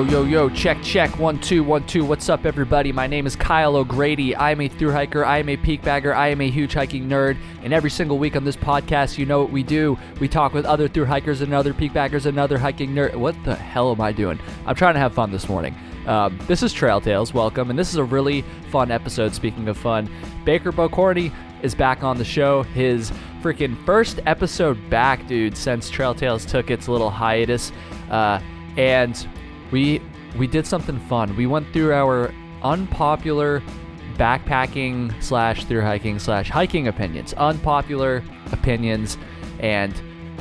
Yo, yo, yo, check, check, one, two, one, two. What's up, everybody? My name is Kyle O'Grady. I am a through hiker, I am a peak bagger, I am a huge hiking nerd. And every single week on this podcast, you know what we do. We talk with other through hikers and other peak baggers and other hiking nerd. What the hell am I doing? I'm trying to have fun this morning. Um, this is Trail Tales, welcome. And this is a really fun episode, speaking of fun. Baker Bocorny is back on the show. His freaking first episode back, dude, since Trail Tales took its little hiatus. Uh, and we we did something fun. We went through our unpopular backpacking slash through hiking slash hiking opinions, unpopular opinions, and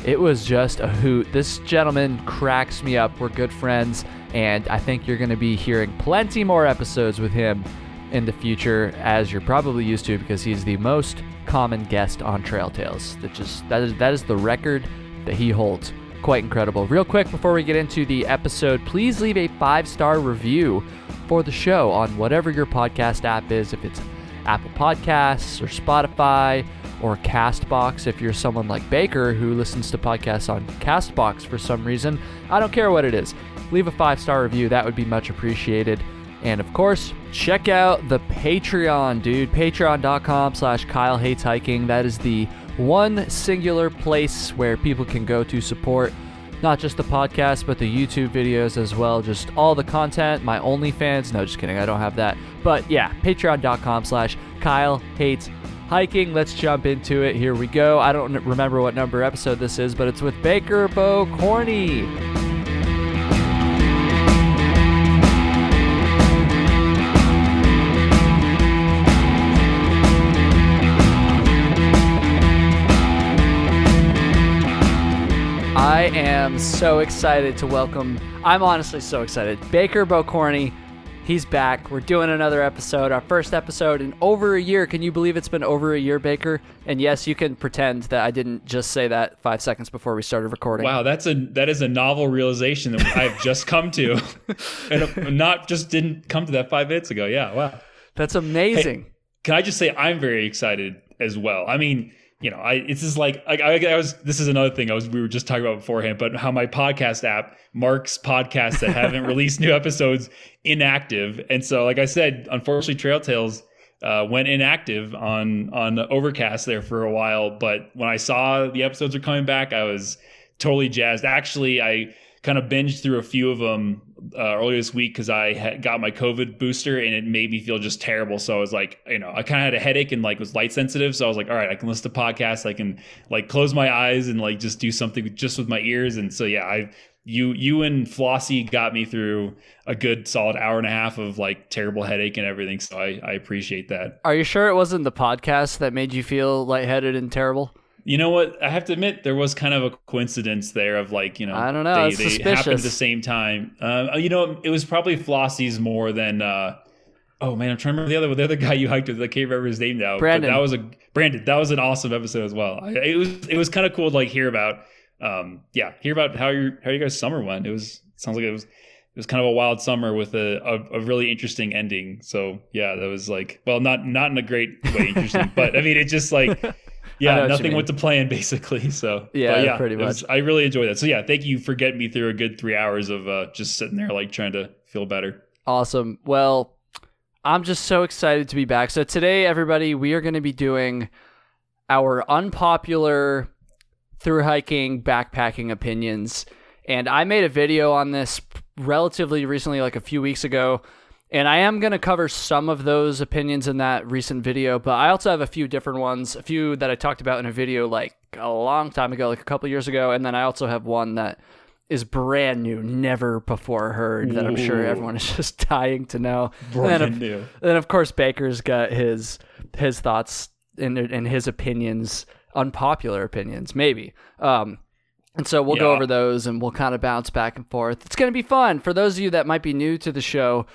it was just a hoot. This gentleman cracks me up. We're good friends, and I think you're going to be hearing plenty more episodes with him in the future, as you're probably used to, because he's the most common guest on Trail Tales. That just that is that is the record that he holds quite incredible. Real quick before we get into the episode, please leave a five star review for the show on whatever your podcast app is, if it's Apple Podcasts or Spotify or Castbox. If you're someone like Baker who listens to podcasts on Castbox for some reason, I don't care what it is. Leave a five star review, that would be much appreciated. And of course, check out the Patreon, dude. Patreon.com slash Kyle Hates Hiking. That is the one singular place where people can go to support not just the podcast, but the YouTube videos as well. Just all the content, my OnlyFans. No, just kidding. I don't have that. But yeah, patreon.com slash Kyle Hates Hiking. Let's jump into it. Here we go. I don't remember what number episode this is, but it's with Baker Bocorny. I am so excited to welcome. I'm honestly so excited. Baker Bocorny, he's back. We're doing another episode, our first episode in over a year. Can you believe it's been over a year, Baker? And yes, you can pretend that I didn't just say that five seconds before we started recording. Wow, that's a that is a novel realization that I've just come to, and uh, not just didn't come to that five minutes ago. Yeah, wow, that's amazing. Hey, can I just say I'm very excited as well? I mean you know, I it's just like I, I, I, was. This is another thing I was we were just talking about beforehand, but how my podcast app marks podcasts that haven't released new episodes inactive, and so like I said, unfortunately, Trail Tales uh, went inactive on on Overcast there for a while. But when I saw the episodes are coming back, I was totally jazzed. Actually, I kind of binged through a few of them uh, earlier this week because I got my COVID booster and it made me feel just terrible. So I was like, you know, I kind of had a headache and like was light sensitive. So I was like, all right, I can listen to podcasts. I can like close my eyes and like just do something just with my ears. And so yeah, I you you and Flossie got me through a good solid hour and a half of like terrible headache and everything. So I, I appreciate that. Are you sure it wasn't the podcast that made you feel lightheaded and terrible? You know what? I have to admit there was kind of a coincidence there of like you know I don't know they, they happened at the same time. Uh, you know, it was probably Flossie's more than. Uh, oh man, I'm trying to remember the other the other guy you hiked with. I can't remember his name now. Brandon. But that was a Brandon. That was an awesome episode as well. I, it was it was kind of cool to like hear about. Um, yeah, hear about how your how you guys summer went. It was sounds like it was it was kind of a wild summer with a, a, a, really interesting ending. So yeah, that was like, well, not not in a great way interesting, but I mean, it just like yeah, nothing went to plan basically. So yeah, yeah pretty much. Was, I really enjoyed that. So yeah, thank you for getting me through a good three hours of uh, just sitting there like trying to feel better. Awesome. Well, I'm just so excited to be back. So today, everybody, we are going to be doing our unpopular through hiking backpacking opinions. And I made a video on this relatively recently, like a few weeks ago. And I am going to cover some of those opinions in that recent video, but I also have a few different ones, a few that I talked about in a video like a long time ago, like a couple years ago. And then I also have one that is brand new, never before heard, that I'm sure everyone is just dying to know. Brand and then, of, then of course Baker's got his his thoughts and and his opinions, unpopular opinions, maybe. Um, and so we'll yeah. go over those and we'll kind of bounce back and forth. It's going to be fun. For those of you that might be new to the show,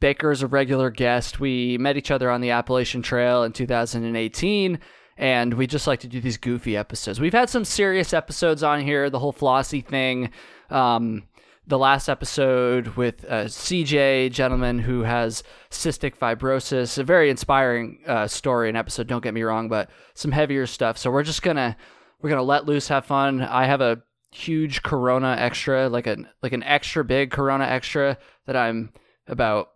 Baker is a regular guest. We met each other on the Appalachian Trail in 2018, and we just like to do these goofy episodes. We've had some serious episodes on here, the whole Flossie thing. Um, the last episode with uh, CJ, gentleman who has cystic fibrosis, a very inspiring uh, story and episode. Don't get me wrong, but some heavier stuff. So we're just gonna we're gonna let loose, have fun. I have a huge Corona extra, like an like an extra big Corona extra that I'm about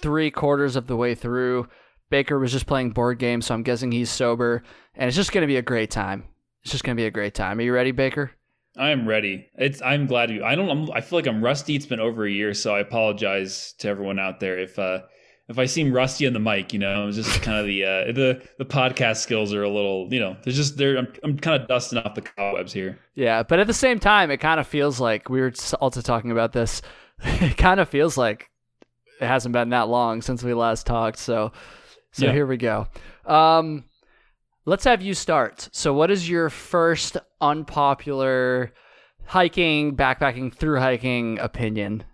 three quarters of the way through. Baker was just playing board games, so I'm guessing he's sober, and it's just gonna be a great time. It's just gonna be a great time. Are you ready, Baker? I am ready. It's. I'm glad you. I don't. I'm, I feel like I'm rusty. It's been over a year, so I apologize to everyone out there if uh if I seem rusty on the mic. You know, it's just kind of the uh the the podcast skills are a little. You know, there's just there. I'm I'm kind of dusting off the cobwebs here. Yeah, but at the same time, it kind of feels like we were also talking about this. It kind of feels like it hasn't been that long since we last talked. So, so Yeah. here we go. Um, let's have you start. So, what is your first unpopular hiking, backpacking, through hiking opinion?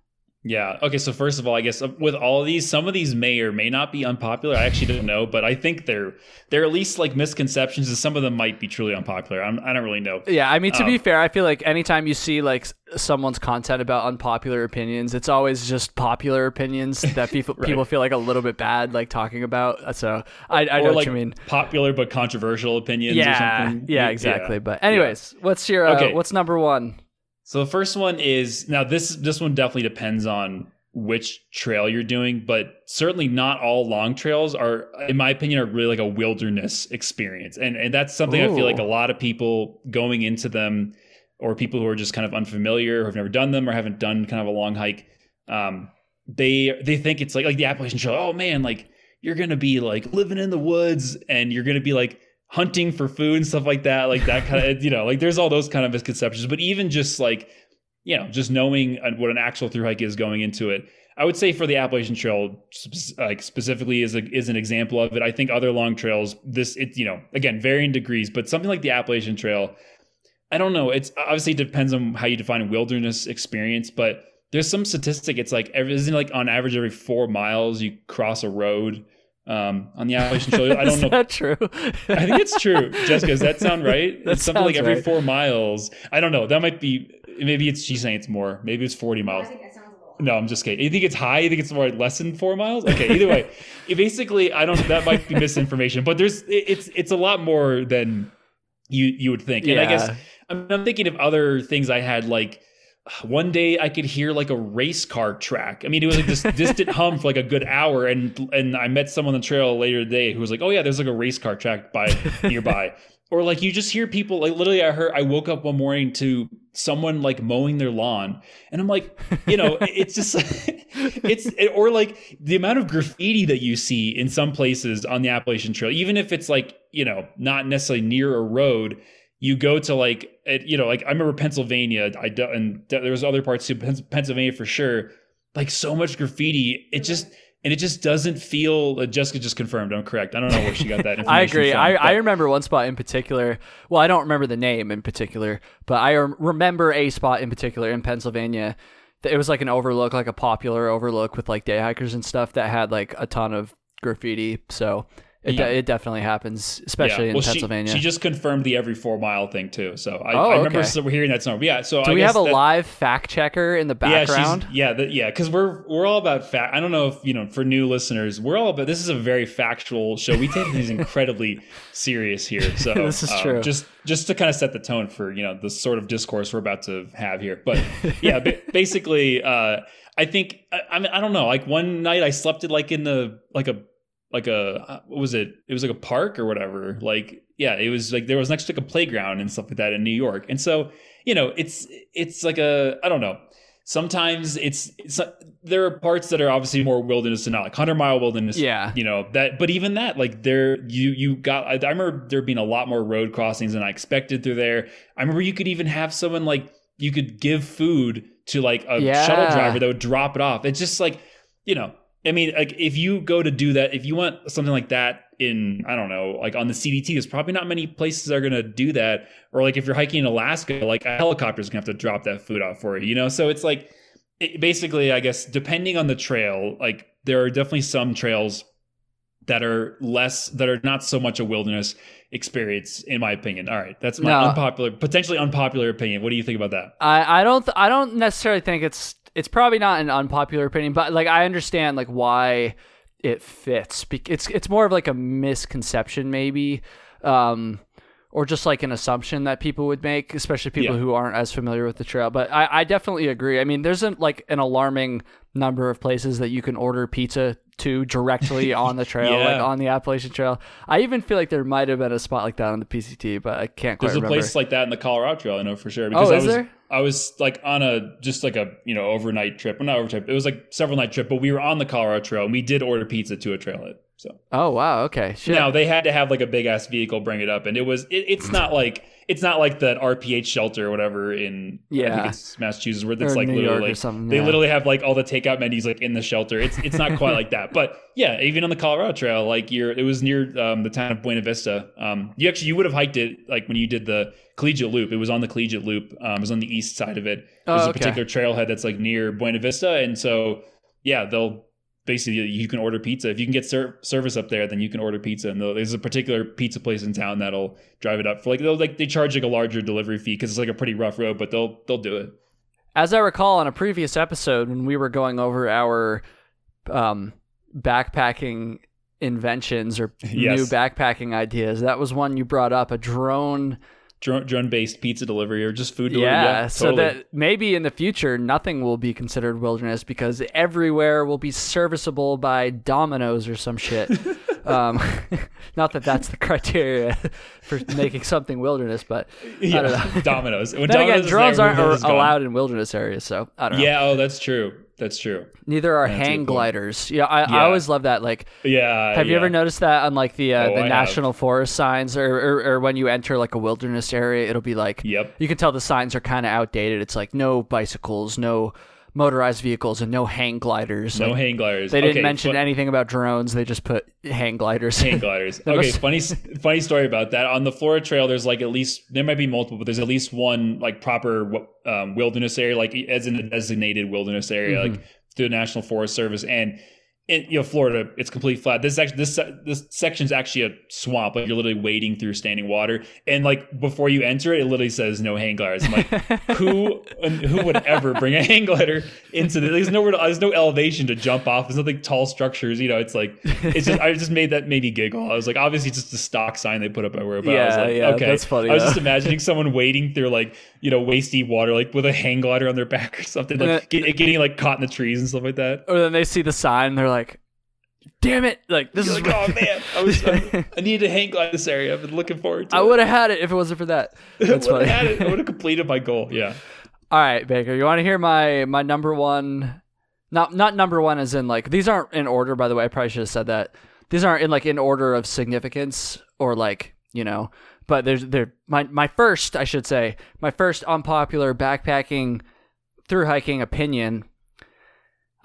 Yeah. Okay. So first of all, I guess uh, with all of these, some of these may or may not be unpopular. I actually don't know, but I think they're they're at least like misconceptions, and some of them might be truly unpopular. I'm, I don't really know. Yeah, I mean to be Um, fair, I feel like anytime you see like someone's content about unpopular opinions, it's always just popular opinions that people Right. people feel like a little bit bad like talking about. So I, I know like what you mean. popular but controversial opinions. or Yeah, something. yeah, exactly. But anyways, what's your uh, Okay. what's number one? So the first one is now this this one definitely depends on which trail you're doing, but certainly not all long trails are, in my opinion, are really like a wilderness experience, and and that's something I feel like a lot of people going into them, or people who are just kind of unfamiliar, who have never done them, or haven't done kind of a long hike, um, they they think it's like like the Appalachian Trail. Oh man, like you're gonna be like living in the woods, and you're gonna be like hunting for food and stuff like that, like that kind of you know, like there's all those kind of misconceptions. But even just like you know, just knowing what an actual through hike is going into it. I would say for the Appalachian Trail, like specifically, is a, is an example of it. I think other long trails, this it you know, again, varying degrees, but something like the Appalachian Trail, I don't know. It's obviously depends on how you define wilderness experience, but there's some statistic. It's like every isn't it like on average every four miles you cross a road um, on the Appalachian Trail. I don't know. that true? I think it's true. Jessica, does that sound right? That it's something like every right. four miles. I don't know. That might be. Maybe it's she's saying it's more. Maybe it's forty miles. I think that sounds a little. No, I'm just kidding. You think it's high? You think it's more less than four miles? Okay. Either way, it basically, I don't. That might be misinformation, but there's it, it's it's a lot more than you you would think. And I guess I'm, I'm thinking of other things I had like. One day I could hear like a race car track. I mean, it was like this distant hum for like a good hour, and and I met someone on the trail later today who was like, "Oh yeah, there's like a race car track by nearby." Or like you just hear people like literally. I heard I woke up one morning to someone like mowing their lawn, and I'm like, you know, it's just it's or like the amount of graffiti that you see in some places on the Appalachian Trail, even if it's like you know not necessarily near a road. You go to like it, you know like I remember Pennsylvania. I do, and there was other parts too. Pennsylvania for sure. Like so much graffiti. It just and it just doesn't feel. Uh, Jessica just confirmed. I'm correct. I don't know where she got that. information I agree. From, I, I remember one spot in particular. Well, I don't remember the name in particular, but I remember a spot in particular in Pennsylvania. That it was like an overlook, like a popular overlook with like day hikers and stuff that had like a ton of graffiti. So it, de- Yeah. it definitely happens, especially Yeah. in Well, she- Pennsylvania. She, just confirmed the every four mile thing too. So I, Oh, I remember okay. we're hearing that number. Yeah. So Do I we have a that- live fact checker in the background? Yeah, the, yeah, because we're we're all about fact. I don't know if you know for new listeners, we're all about. This is a very factual show. We take these incredibly serious here. So This is um, true. Just just to kind of set the tone for you know the sort of discourse we're about to have here. But yeah, ba- basically, uh, I think I, I mean I don't know. Like one night I slept it like in the like a like a uh, what was it? It was like a park or whatever. Like yeah, it was like there was next to like a playground and stuff like that in New York. And so you know, it's it's like a I don't know. Sometimes it's, it's there are parts that are obviously more wilderness than not, like hundred mile wilderness. Yeah. you know that. But even that, like there, you you got. I, I remember there being a lot more road crossings than I expected through there. I remember you could even have someone like you could give food to like a Yeah. shuttle driver that would drop it off. It's just like you know, I mean, like if you go to do that, if you want something like that in, I don't know, like on the CDT, there's probably not many places that are going to do that. Or like if you're hiking in Alaska, like a helicopter's going to have to drop that food off for you, you know? So it's like, it, basically, I guess, depending on the trail, like there are definitely some trails that are less, that are not so much a wilderness experience, in my opinion. All right. That's my No. unpopular, potentially unpopular opinion. What do you think about that? I, I don't th- I don't necessarily think it's it's probably not an unpopular opinion, but like I understand like why it fits. It's it's more of like a misconception maybe, um, or just like an assumption that people would make, especially people Yeah. who aren't as familiar with the trail. But I, I definitely agree. I mean, there's an, like an alarming number of places that you can order pizza to directly on the trail, like on the Appalachian Trail. I even feel like there might have been a spot like that on the PCT, but I can't quite There's a remember. place like that in the Colorado Trail, I know for sure. Because Oh, I was, there? I was like on a just like a you know overnight trip. Well, not overnight. It was like several night trip, but we were on the Colorado Trail and we did order pizza to a trailhead. So oh wow, okay, shit. now they had to have like a big ass vehicle bring it up, and it was it, it's not like it's not like that RPH shelter or whatever in Yeah. Massachusetts where Or it's like New literally York or like something, they yeah. literally have like all the takeout menus like in the shelter. It's it's not quite like that, but yeah, even on the Colorado Trail, like you're it was near um, the town of Buena Vista. Um, you actually you would have hiked it like when you did the collegiate loop. It was on the collegiate loop. Um, it was on the east side of it. There's Oh, a particular trailhead that's like near Buena Vista, and so yeah, they'll basically you can order pizza if you can get ser- service up there then you can order pizza and there's a particular pizza place in town that'll drive it up for like they'll like they charge like a larger delivery fee because it's like a pretty rough road but they'll they'll do it As I recall on a previous episode when we were going over our um, backpacking inventions or Yes. new backpacking ideas, that was one you brought up a drone. Drone based pizza delivery or just food delivery Yeah, yeah, so totally. that maybe in the future nothing will be considered wilderness because everywhere will be serviceable by Domino's or some shit. um, not that that's the criteria for making something wilderness, but I don't know. yeah, Domino's. When Then again, Domino's is drones there, aren't wilderness is gone. allowed in wilderness areas, so I don't know. Yeah, oh, that's true. That's true. Neither are That's hang gliders. Yeah, I, I Yeah. always love that. Like, Yeah. have you ever noticed that on like the uh, Oh, the I have. national forest signs, or, or or when you enter like a wilderness area, it'll be like Yep. you can tell the signs are kind of outdated. It's like no bicycles, no motorized vehicles, and no hang gliders. No Like, hang gliders. they didn't Okay, mention fun- anything about drones. They just put hang gliders. hang gliders. Okay, must- funny funny story about that. On the Florida Trail, there's like at least there might be multiple, but there's at least one like proper um, wilderness area, like as in a designated wilderness area, Mm-hmm. like through the National Forest Service. And in you know Florida, it's complete flat. This actually this this section's actually a swamp. Like you're literally wading through standing water, and like before you enter it, it literally says no hang gliders. I'm like, who who would ever bring a hang glider into this? There's nowhere. To, there's no elevation to jump off. There's nothing tall structures. You know, it's like it's just. I just made that made me giggle. I was like, obviously, it's just a stock sign they put up everywhere. But I was Yeah, like, yeah, okay, that's funny, I was though. just imagining someone wading through like you know deep water, like with a hang glider on their back or something, like get, getting like caught in the trees and stuff like that. or then they see the sign, and they're like, "Damn it! Like this You're is like, oh man, I was I, uh, I needed to hang glide this area. I've been looking forward to. I would have had it if it wasn't for that." That's I funny. had it. I would have completed my goal. Yeah. All right, Baker. You want to hear my my number one? Not not number one as in like these aren't in order. By the way, I probably should have said that. These aren't in like in order of significance or like you know. But there's there my my first I should say my first unpopular backpacking through hiking opinion.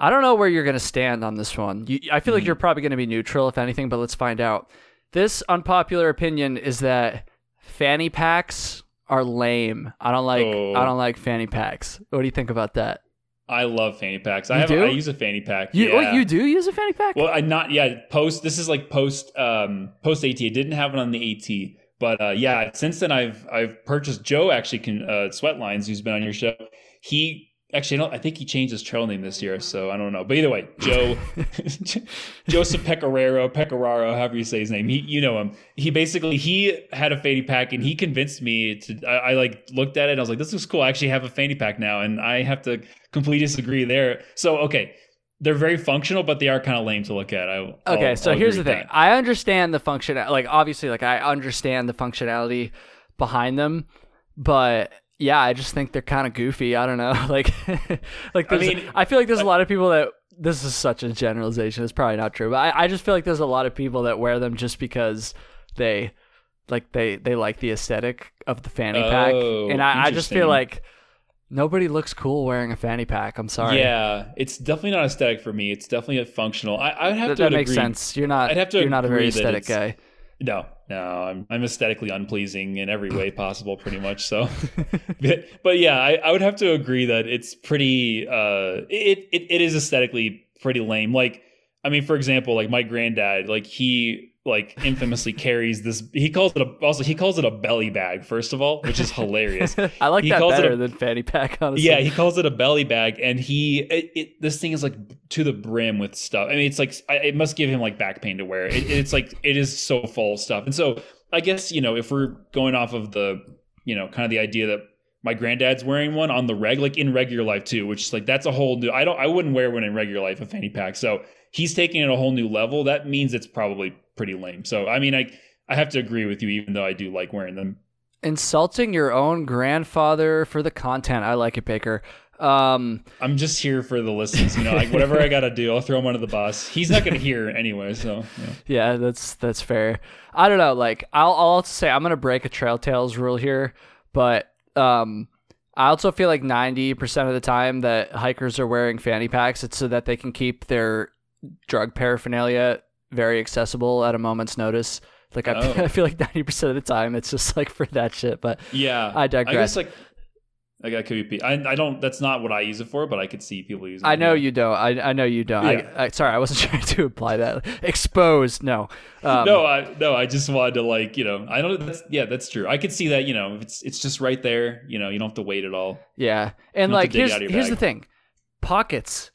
I don't know where you're gonna stand on this one. You, I feel like Mhm. you're probably gonna be neutral if anything, but let's find out. This unpopular opinion is that fanny packs are lame. I don't like Oh. I don't like fanny packs. What do you think about that? I love fanny packs. I have do? I use a fanny pack. You yeah. oh, you do use a fanny pack? Well, I not yeah post. This is like post um post AT. I didn't have it on the AT, but uh, yeah. Since then, I've I've purchased. Joe actually can uh, Sweatlines, who's been on your show. He actually, I don't. I think he changed his trail name this year, so I don't know. But either way, Joe Joseph Pecoraro, Pecoraro, however you say his name. He, you know him. He basically he had a fanny pack, and he convinced me to. I, I like looked at it, and I was like, "This looks cool. I actually have a fanny pack now," and I have to completely disagree there. So okay. They're very functional, but they are kind of lame to look at. I, I'll- okay, so I'll here's the thing. with I understand the function like obviously like I understand the functionality behind them, but yeah, I just think they're kind of goofy. I don't know. Like like I mean, I feel like there's a lot of people that this is such a generalization. It's probably not true, but I, I just feel like there's a lot of people that wear them just because they like they they like the aesthetic of the fanny pack, Oh, and I, I just feel like nobody looks cool wearing a fanny pack. I'm sorry. Yeah, it's definitely not aesthetic for me. It's definitely a functional. I, I would have that, to that makes agree. sense. You're not. I'd have to You're not a very aesthetic guy. No, no, I'm I'm aesthetically unpleasing in every way possible, pretty much. So, but, but yeah, I, I would have to agree that it's pretty. Uh, it, it it is aesthetically pretty lame. Like, I mean, for example, like my granddad, like he like infamously carries this. He calls it a also he calls it a belly bag. First of all, which is hilarious. I like He that calls it better a- than fanny pack. Honestly, Yeah, he calls it a belly bag, and he it, it, this thing is like to the brim with stuff. I mean, it's like I, it must give him like back pain to wear it. It's like it is so full of stuff, and so I guess you know if we're going off of the you know kind of the idea that my granddad's wearing one on the reg, like in regular life too, which is like that's a whole new. I don't, I wouldn't wear one in regular life, a fanny pack. So he's taking it a whole new level. That means it's probably pretty lame. So I mean, I I have to agree with you, even though I do like wearing them. Insulting your own grandfather for the content. I like it, Baker. Um, I'm just here for the listens. You know, like whatever I got to do, I'll throw him under the bus. He's not going to hear anyway, so yeah. yeah, that's that's fair. I don't know. Like, I'll I'll say I'm gonna break a Trail Tales rule here, but um, I also feel like 90% of the time that hikers are wearing fanny packs, it's so that they can keep their drug paraphernalia very accessible at a moment's notice. Like I, Oh. I feel like 90% of the time it's just like for that shit, but Yeah, I digress. I guess like like that could be. I, I don't. That's not what I use it for, but I could see people using. It. I it. know you don't. I, I know you don't. Yeah. I, I, sorry, I wasn't trying to imply that. Exposed, no. Um, no, I no, I just wanted to like you know. I don't. That's, yeah, that's true. I could see that. You know, it's it's just right there. You know, you don't have to wait at all. Yeah. And like here's here's the thing. Pockets.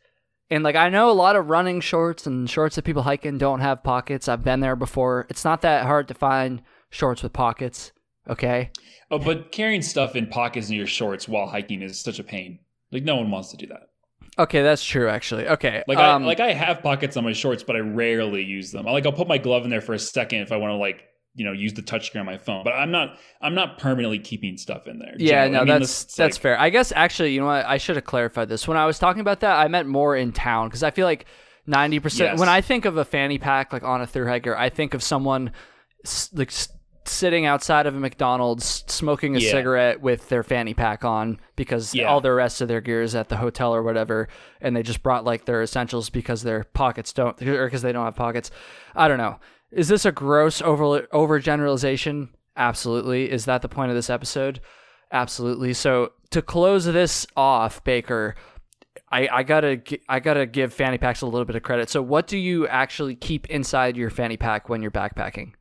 And like I know a lot of running shorts and shorts that people hike in don't have pockets. I've been there before. It's not that hard to find shorts with pockets. Okay. Oh, but carrying stuff in pockets in your shorts while hiking is such a pain. Like no one wants to do that. Okay, that's true actually. Okay. Like um, I like I have pockets on my shorts, but I rarely use them. I like I'll put my glove in there for a second if I want to like you know use the touchscreen on my phone. But I'm not I'm not permanently keeping stuff in there. yeah, generally. no, I mean, that's it's that's like- fair. I guess actually, you know what? I should have clarified this. When I was talking about that, I meant more in town because I feel like 90% Yes. when I think of a fanny pack like on a through hiker, I think of someone like sitting outside of a McDonald's smoking a Yeah. cigarette with their fanny pack on because Yeah. all the rest of their gear is at the hotel or whatever and they just brought like their essentials because their pockets don't or because they don't have pockets. I don't know. Is this a gross over overgeneralization? Absolutely. Is that the point of this episode? Absolutely. So to close this off, Baker, I, I gotta I gotta give fanny packs a little bit of credit. So what do you actually keep inside your fanny pack when you're backpacking?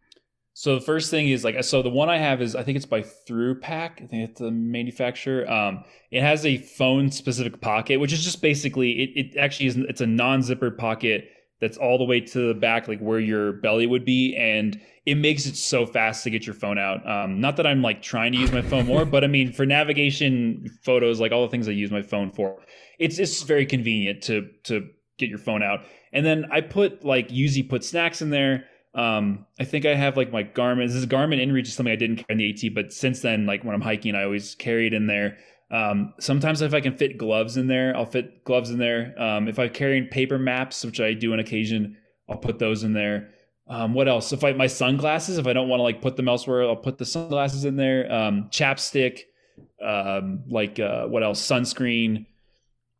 So the first thing is like so the one I have is I think it's by ThruPack. I think it's the manufacturer. Um, it has a phone specific pocket, which is just basically it. It actually is it's a non zippered pocket that's all the way to the back, like where your belly would be, and it makes it so fast to get your phone out. Um, not that I'm like trying to use my phone more, but I mean for navigation, photos, like all the things I use my phone for, it's it's very convenient to to get your phone out. And then I put like usually put snacks in there. Um, I think I have like my Garmin. This is Garmin InReach is something I didn't carry in the AT, but since then, like when I'm hiking, I always carry it in there. Um, sometimes if I can fit gloves in there, I'll fit gloves in there. Um, if I'm carrying paper maps, which I do on occasion, I'll put those in there. Um, what else? If I have my sunglasses, if I don't want to like put them elsewhere, I'll put the sunglasses in there. Um, chapstick, um, like uh, what else? Sunscreen.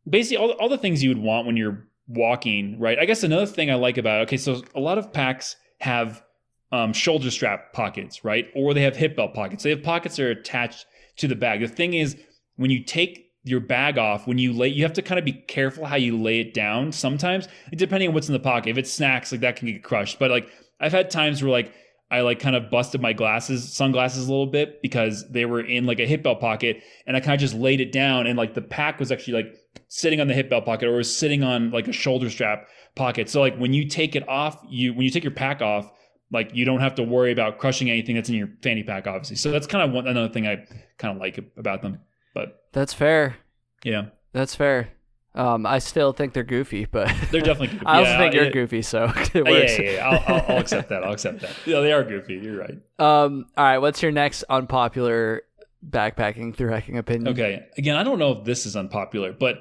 Basically, all all the things you would want when you're walking, right? I guess another thing I like about okay, so a lot of packs have um, shoulder strap pockets, right? Or they have hip belt pockets. They have pockets that are attached to the bag. The thing is, when you take your bag off, when you lay, you have to kind of be careful how you lay it down. Sometimes, depending on what's in the pocket. If it's snacks, like that can get crushed. But like I've had times where like I like kind of busted my glasses, sunglasses a little bit because they were in like a hip belt pocket, and I kind of just laid it down, and like the pack was actually like sitting on the hip belt pocket or was sitting on like a shoulder strap pocket. So like when you take it off, you when you take your pack off, like you don't have to worry about crushing anything that's in your fanny pack, obviously. So that's kind of one another thing I kind of like about them. But That's fair. yeah, That's fair. Um, I still think they're goofy, but they're definitely. Goofy. I also yeah, think you're it- goofy, so it Yeah, works. yeah, yeah, yeah. I'll, I'll, I'll accept that. I'll accept that. Yeah, they are goofy. You're right. Um, all right, what's your next unpopular backpacking through hiking opinion? Okay. Again, I don't know if this is unpopular, but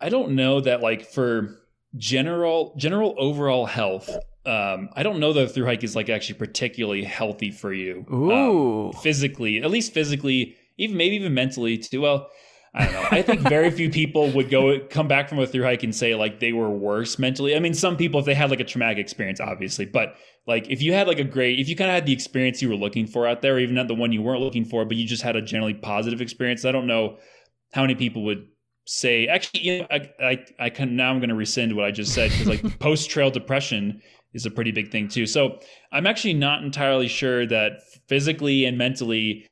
I don't know that like for general general overall health, um, I don't know that through hike is like actually particularly healthy for you. Um, physically, at least physically, even maybe even mentally too. Well, I don't know. I think very few people would go come back from a through hike and say like they were worse mentally. I mean, some people if they had like a traumatic experience, obviously, but like if you had like a great, if you kind of had the experience you were looking for out there, or even not the one you weren't looking for, but you just had a generally positive experience, I don't know how many people would say. Actually, you know, I I, I can now I'm going to rescind what I just said because like post trail depression is a pretty big thing too. So I'm actually not entirely sure that physically and mentally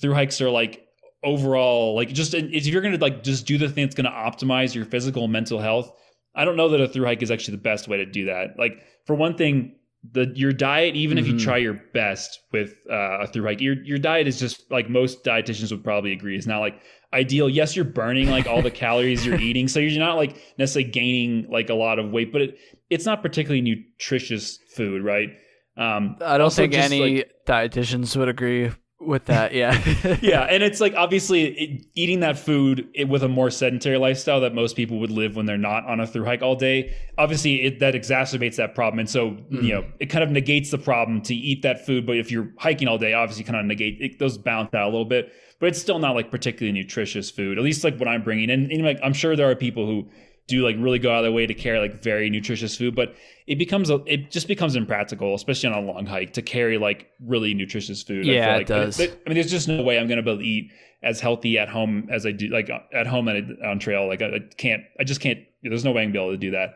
through hikes are like overall like just if you're gonna like just do the thing that's gonna optimize your physical and mental health i don't know that a through hike is actually the best way to do that like for one thing the your diet, even if you Mhm. try your best with uh, a through hike, your your diet is just like most dietitians would probably agree is not like ideal. Yes, you're burning like all the calories you're eating, so you're not like necessarily gaining like a lot of weight, but it, it's not particularly nutritious food, right? Um, I don't think just, any like- dietitians would agree with that. Yeah. yeah, and it's like obviously it, eating that food it, with a more sedentary lifestyle that most people would live when they're not on a through hike all day. Obviously, it, that exacerbates that problem, and so mm-hmm. you know it kind of negates the problem to eat that food. But if you're hiking all day, obviously, kind of negate it, those balance out a little bit. But it's still not like particularly nutritious food, at least like what I'm bringing. And, and like I'm sure there are people who do like really go out of their way to carry like very nutritious food, but it becomes a, it just becomes impractical, especially on a long hike, to carry like really nutritious food. I Yeah, feel it like. does. I mean, there's just no way I'm going to be able to eat as healthy at home as I do, like at home and on trail. Like I, I can't, I just can't. There's no way I'm gonna be able to do that.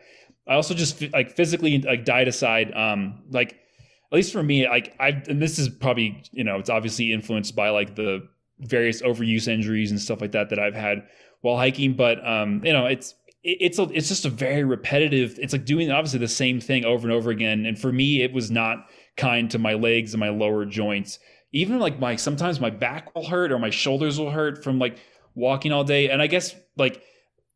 I also just like physically, like diet aside, um, like at least for me, like I, and this is probably, you know, it's obviously influenced by like the various overuse injuries and stuff like that that I've had while hiking. But um, you know, it's it- it's a, it's just a very repetitive. It's like doing obviously the same thing over and over again. And for me, it was not kind to my legs and my lower joints. Even like my sometimes my back will hurt or my shoulders will hurt from like walking all day. And I guess like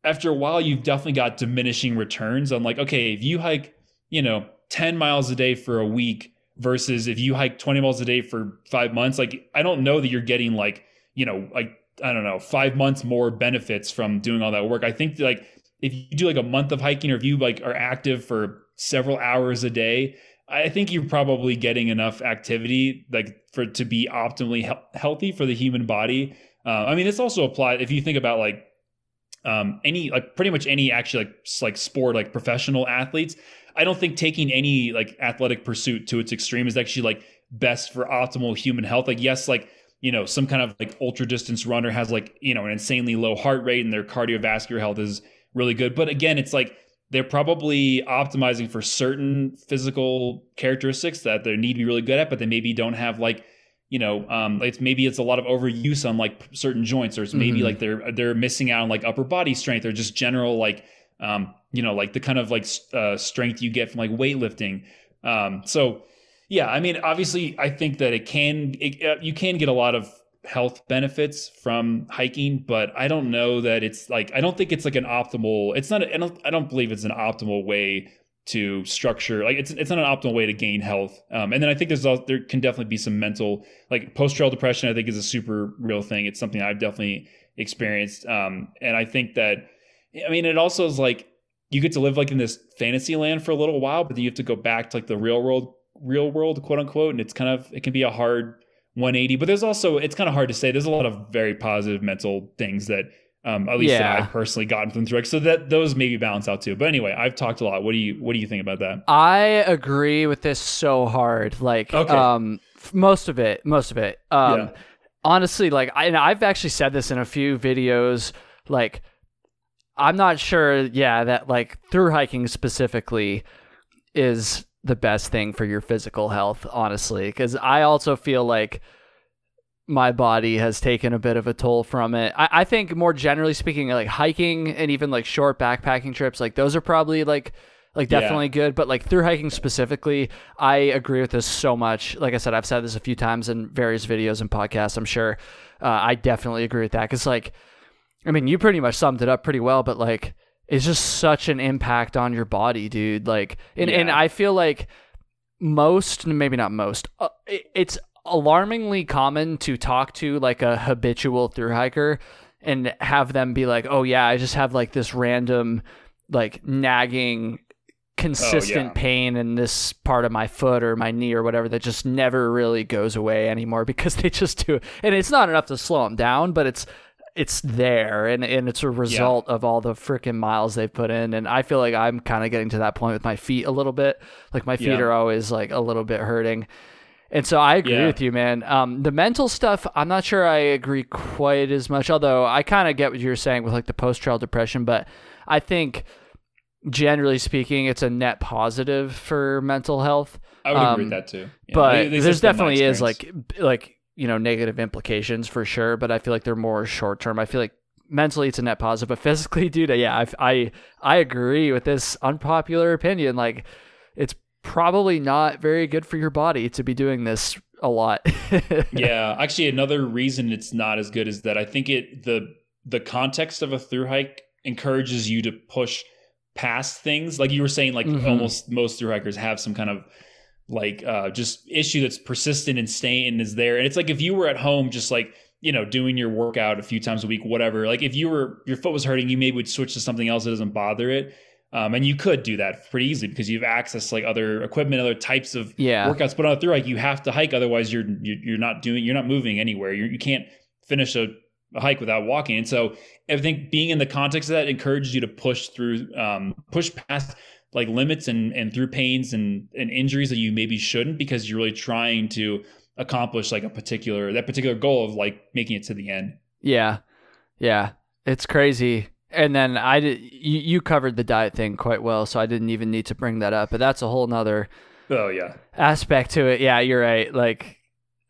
after a while, you've definitely got diminishing returns on like okay, if you hike you know 10 miles a day for a week versus if you hike 20 miles a day for five months like i don't know that you're getting like you know like i don't know five months more benefits from doing all that work i think like if you do like a month of hiking or if you like are active for several hours a day i think you're probably getting enough activity like for to be optimally he- healthy for the human body. Uh, i mean this also applies if you think about like um, any like pretty much any actually like like sport like professional athletes i don't think taking any like athletic pursuit to its extreme is actually like best for optimal human health. Like yes like you know some kind of like ultra distance runner has like you know an insanely low heart rate and their cardiovascular health is really good but again it's like they're probably optimizing for certain physical characteristics that they need to be really good at but they maybe don't have like you know um it's maybe it's a lot of overuse on like certain joints or it's maybe Mhm. like they're they're missing out on like upper body strength or just general like um you know like the kind of like uh, strength you get from like weightlifting um so yeah i mean obviously i think that it can it, uh, you can get a lot of health benefits from hiking but i don't know that it's like i don't think it's like an optimal it's not I don't I don't believe it's an optimal way to structure like it's it's not an optimal way to gain health. Um, and then i think there's al- there can definitely be some mental like post trail depression i think is a super real thing. It's something i've definitely experienced. Um, and i think that i mean it also is like you get to live like in this fantasy land for a little while but then you have to go back to like the real world real world quote unquote and it's kind of it can be a hard 180 but there's also it's kind of hard to say there's a lot of very positive mental things that um, at least that I've personally gotten from through so that those maybe balance out too. But anyway, I've talked a lot. What do you what do you think about that? I agree with this so hard. Like, Okay. um, most of it, most of it. Um, Yeah. honestly, like, I, and I've actually said this in a few videos. Like, I'm not sure. Yeah, that like through hiking specifically is the best thing for your physical health. Honestly, because I also feel like my body has taken a bit of a toll from it. I, I think more generally speaking, like hiking and even like short backpacking trips, like those are probably like like Yeah. definitely good. But like through hiking specifically, I agree with this so much. Like I said, I've said this a few times in various videos and podcasts. I'm sure uh, I definitely agree with that because like, I mean, you pretty much summed it up pretty well. But like, it's just such an impact on your body, dude. Like, and and I feel like most, maybe not most, uh, it- it's alarmingly common to talk to like a habitual through hiker and have them be like, "Oh yeah, I just have like this random like nagging consistent yeah. pain in this part of my foot or my knee or whatever that just never really goes away anymore because they just do it. And it's not enough to slow them down, but it's it's there and, and it's a result of all the freaking miles they've put in and i feel like i'm kind of getting to that point with my feet a little bit like my feet Yeah. are always like a little bit hurting and so I agree Yeah. with you, man. Um, the mental stuff, I'm not sure I agree quite as much. Although I kind of get what you're saying with like the post trail depression, but I think generally speaking, it's a net positive for mental health. I would agree Um, with that too. Yeah, but there's that's been my definitely is like like you know negative implications for sure. But I feel like they're more short term. I feel like mentally it's a net positive, but physically, dude, yeah, I I I agree with this unpopular opinion. Like it's probably not very good for your body to be doing this a lot. yeah, actually, another reason it's not as good is that I think it the the context of a through hike encourages you to push past things. Like you were saying, like mm-hmm. almost most through hikers have some kind of like uh, just issue that's persistent and staying and is there. And it's like if you were at home, just like you know, doing your workout a few times a week, whatever. Like if you were your foot was hurting, you maybe would switch to something else that doesn't bother it. Um, and you could do that pretty easily because you have access to like other equipment, other types of yeah. workouts. But on a through hike, you have to hike, otherwise you're you're not doing, you're not moving anywhere. You're, you can not finish a, a, hike without walking. And so I think being in the context of that encourages you to push through, um, push past like limits and and through pains and and injuries that you maybe shouldn't because you're really trying to accomplish like a particular that particular goal of like making it to the end. Yeah, yeah, it's crazy and then I did. You, you covered the diet thing quite well, so I didn't even need to bring that up. But that's a whole nother. Oh yeah. Aspect to it. Yeah, you're right. Like,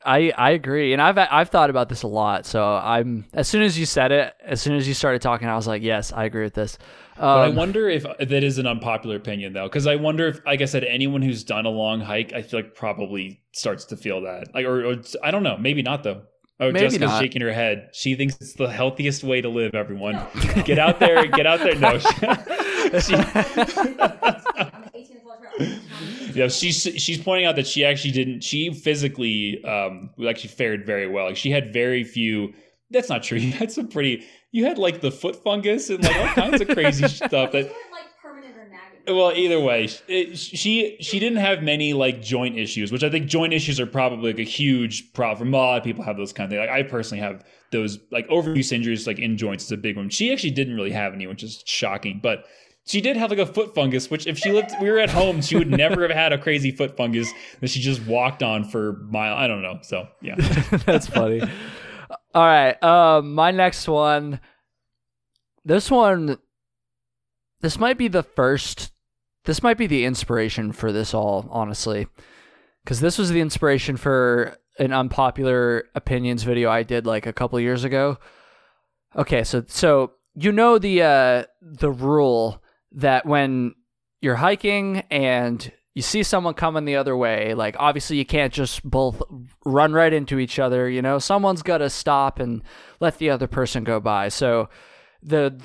I I agree, and I've I've thought about this a lot. So I'm as soon as you said it, as soon as you started talking, I was like, yes, I agree with this. Um, but I um, wonder if that is an unpopular opinion though, because I wonder if, like I said, anyone who's done a long hike, I feel like probably starts to feel that. Like, or, or I don't know, maybe not though. Oh, Maybe Jessica's not. shaking her head. She thinks it's the healthiest way to live. Everyone, no. get out there, get out there. No, she, yeah, she's she's pointing out that she actually didn't. She physically um actually fared very well. Like she had very few. That's not true. You had some pretty. You had like the foot fungus and like all kinds of crazy stuff that well, either way, it, she she didn't have many like joint issues, which I think joint issues are probably like a huge problem. A lot of people have those kind of things. Like I personally have those like overuse injuries, like in joints is a big one. She actually didn't really have any, which is shocking, but. She did have like a foot fungus, which if she lived, we were at home, she would never have had a crazy foot fungus that she just walked on for mile. I don't know. So yeah, that's funny. All right, um, my next one. This one, this might be the first this might be the inspiration for this all, honestly. Because this was the inspiration for an unpopular opinions video I did like a couple years ago. Okay, so so you know the uh, the rule that when you're hiking and you see someone coming the other way, like obviously you can't just both run right into each other, you know. Someone's got to stop and let the other person go by. So the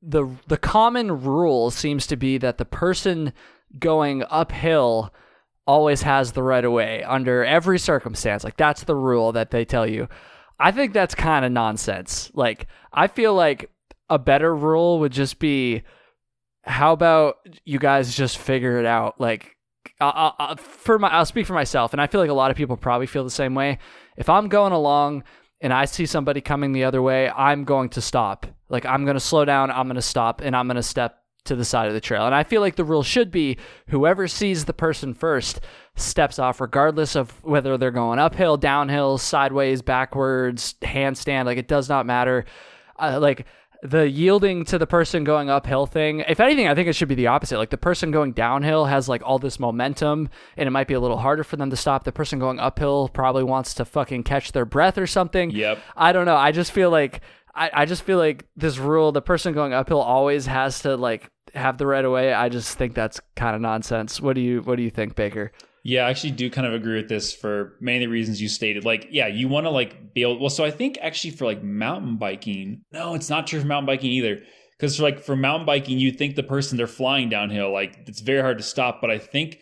the the common rule seems to be that the person going uphill always has the right of way under every circumstance. Like that's the rule that they tell you. I think that's kind of nonsense. Like I feel like a better rule would just be how about you guys just figure it out like I, I, for my I'll speak for myself and I feel like a lot of people probably feel the same way. If I'm going along and I see somebody coming the other way, I'm going to stop. Like I'm going to slow down, I'm going to stop, and I'm going to step to the side of the trail. And I feel like the rule should be whoever sees the person first steps off, regardless of whether they're going uphill, downhill, sideways, backwards, handstand. Like it does not matter. Uh, like the yielding to the person going uphill thing, if anything, I think it should be the opposite. Like the person going downhill has like all this momentum and it might be a little harder for them to stop. The person going uphill probably wants to fucking catch their breath or something. Yep. I don't know. I just feel like I, I just feel like this rule, the person going uphill always has to like have the right of way. I just think that's kind of nonsense. What do you what do you think, Baker? Yeah, I actually do kind of agree with this for many of the reasons you stated. Like, yeah, you want to like be able. Well, so I think actually for like mountain biking, no, it's not true for mountain biking either. Because for like for mountain biking, you think the person they're flying downhill, like it's very hard to stop. But I think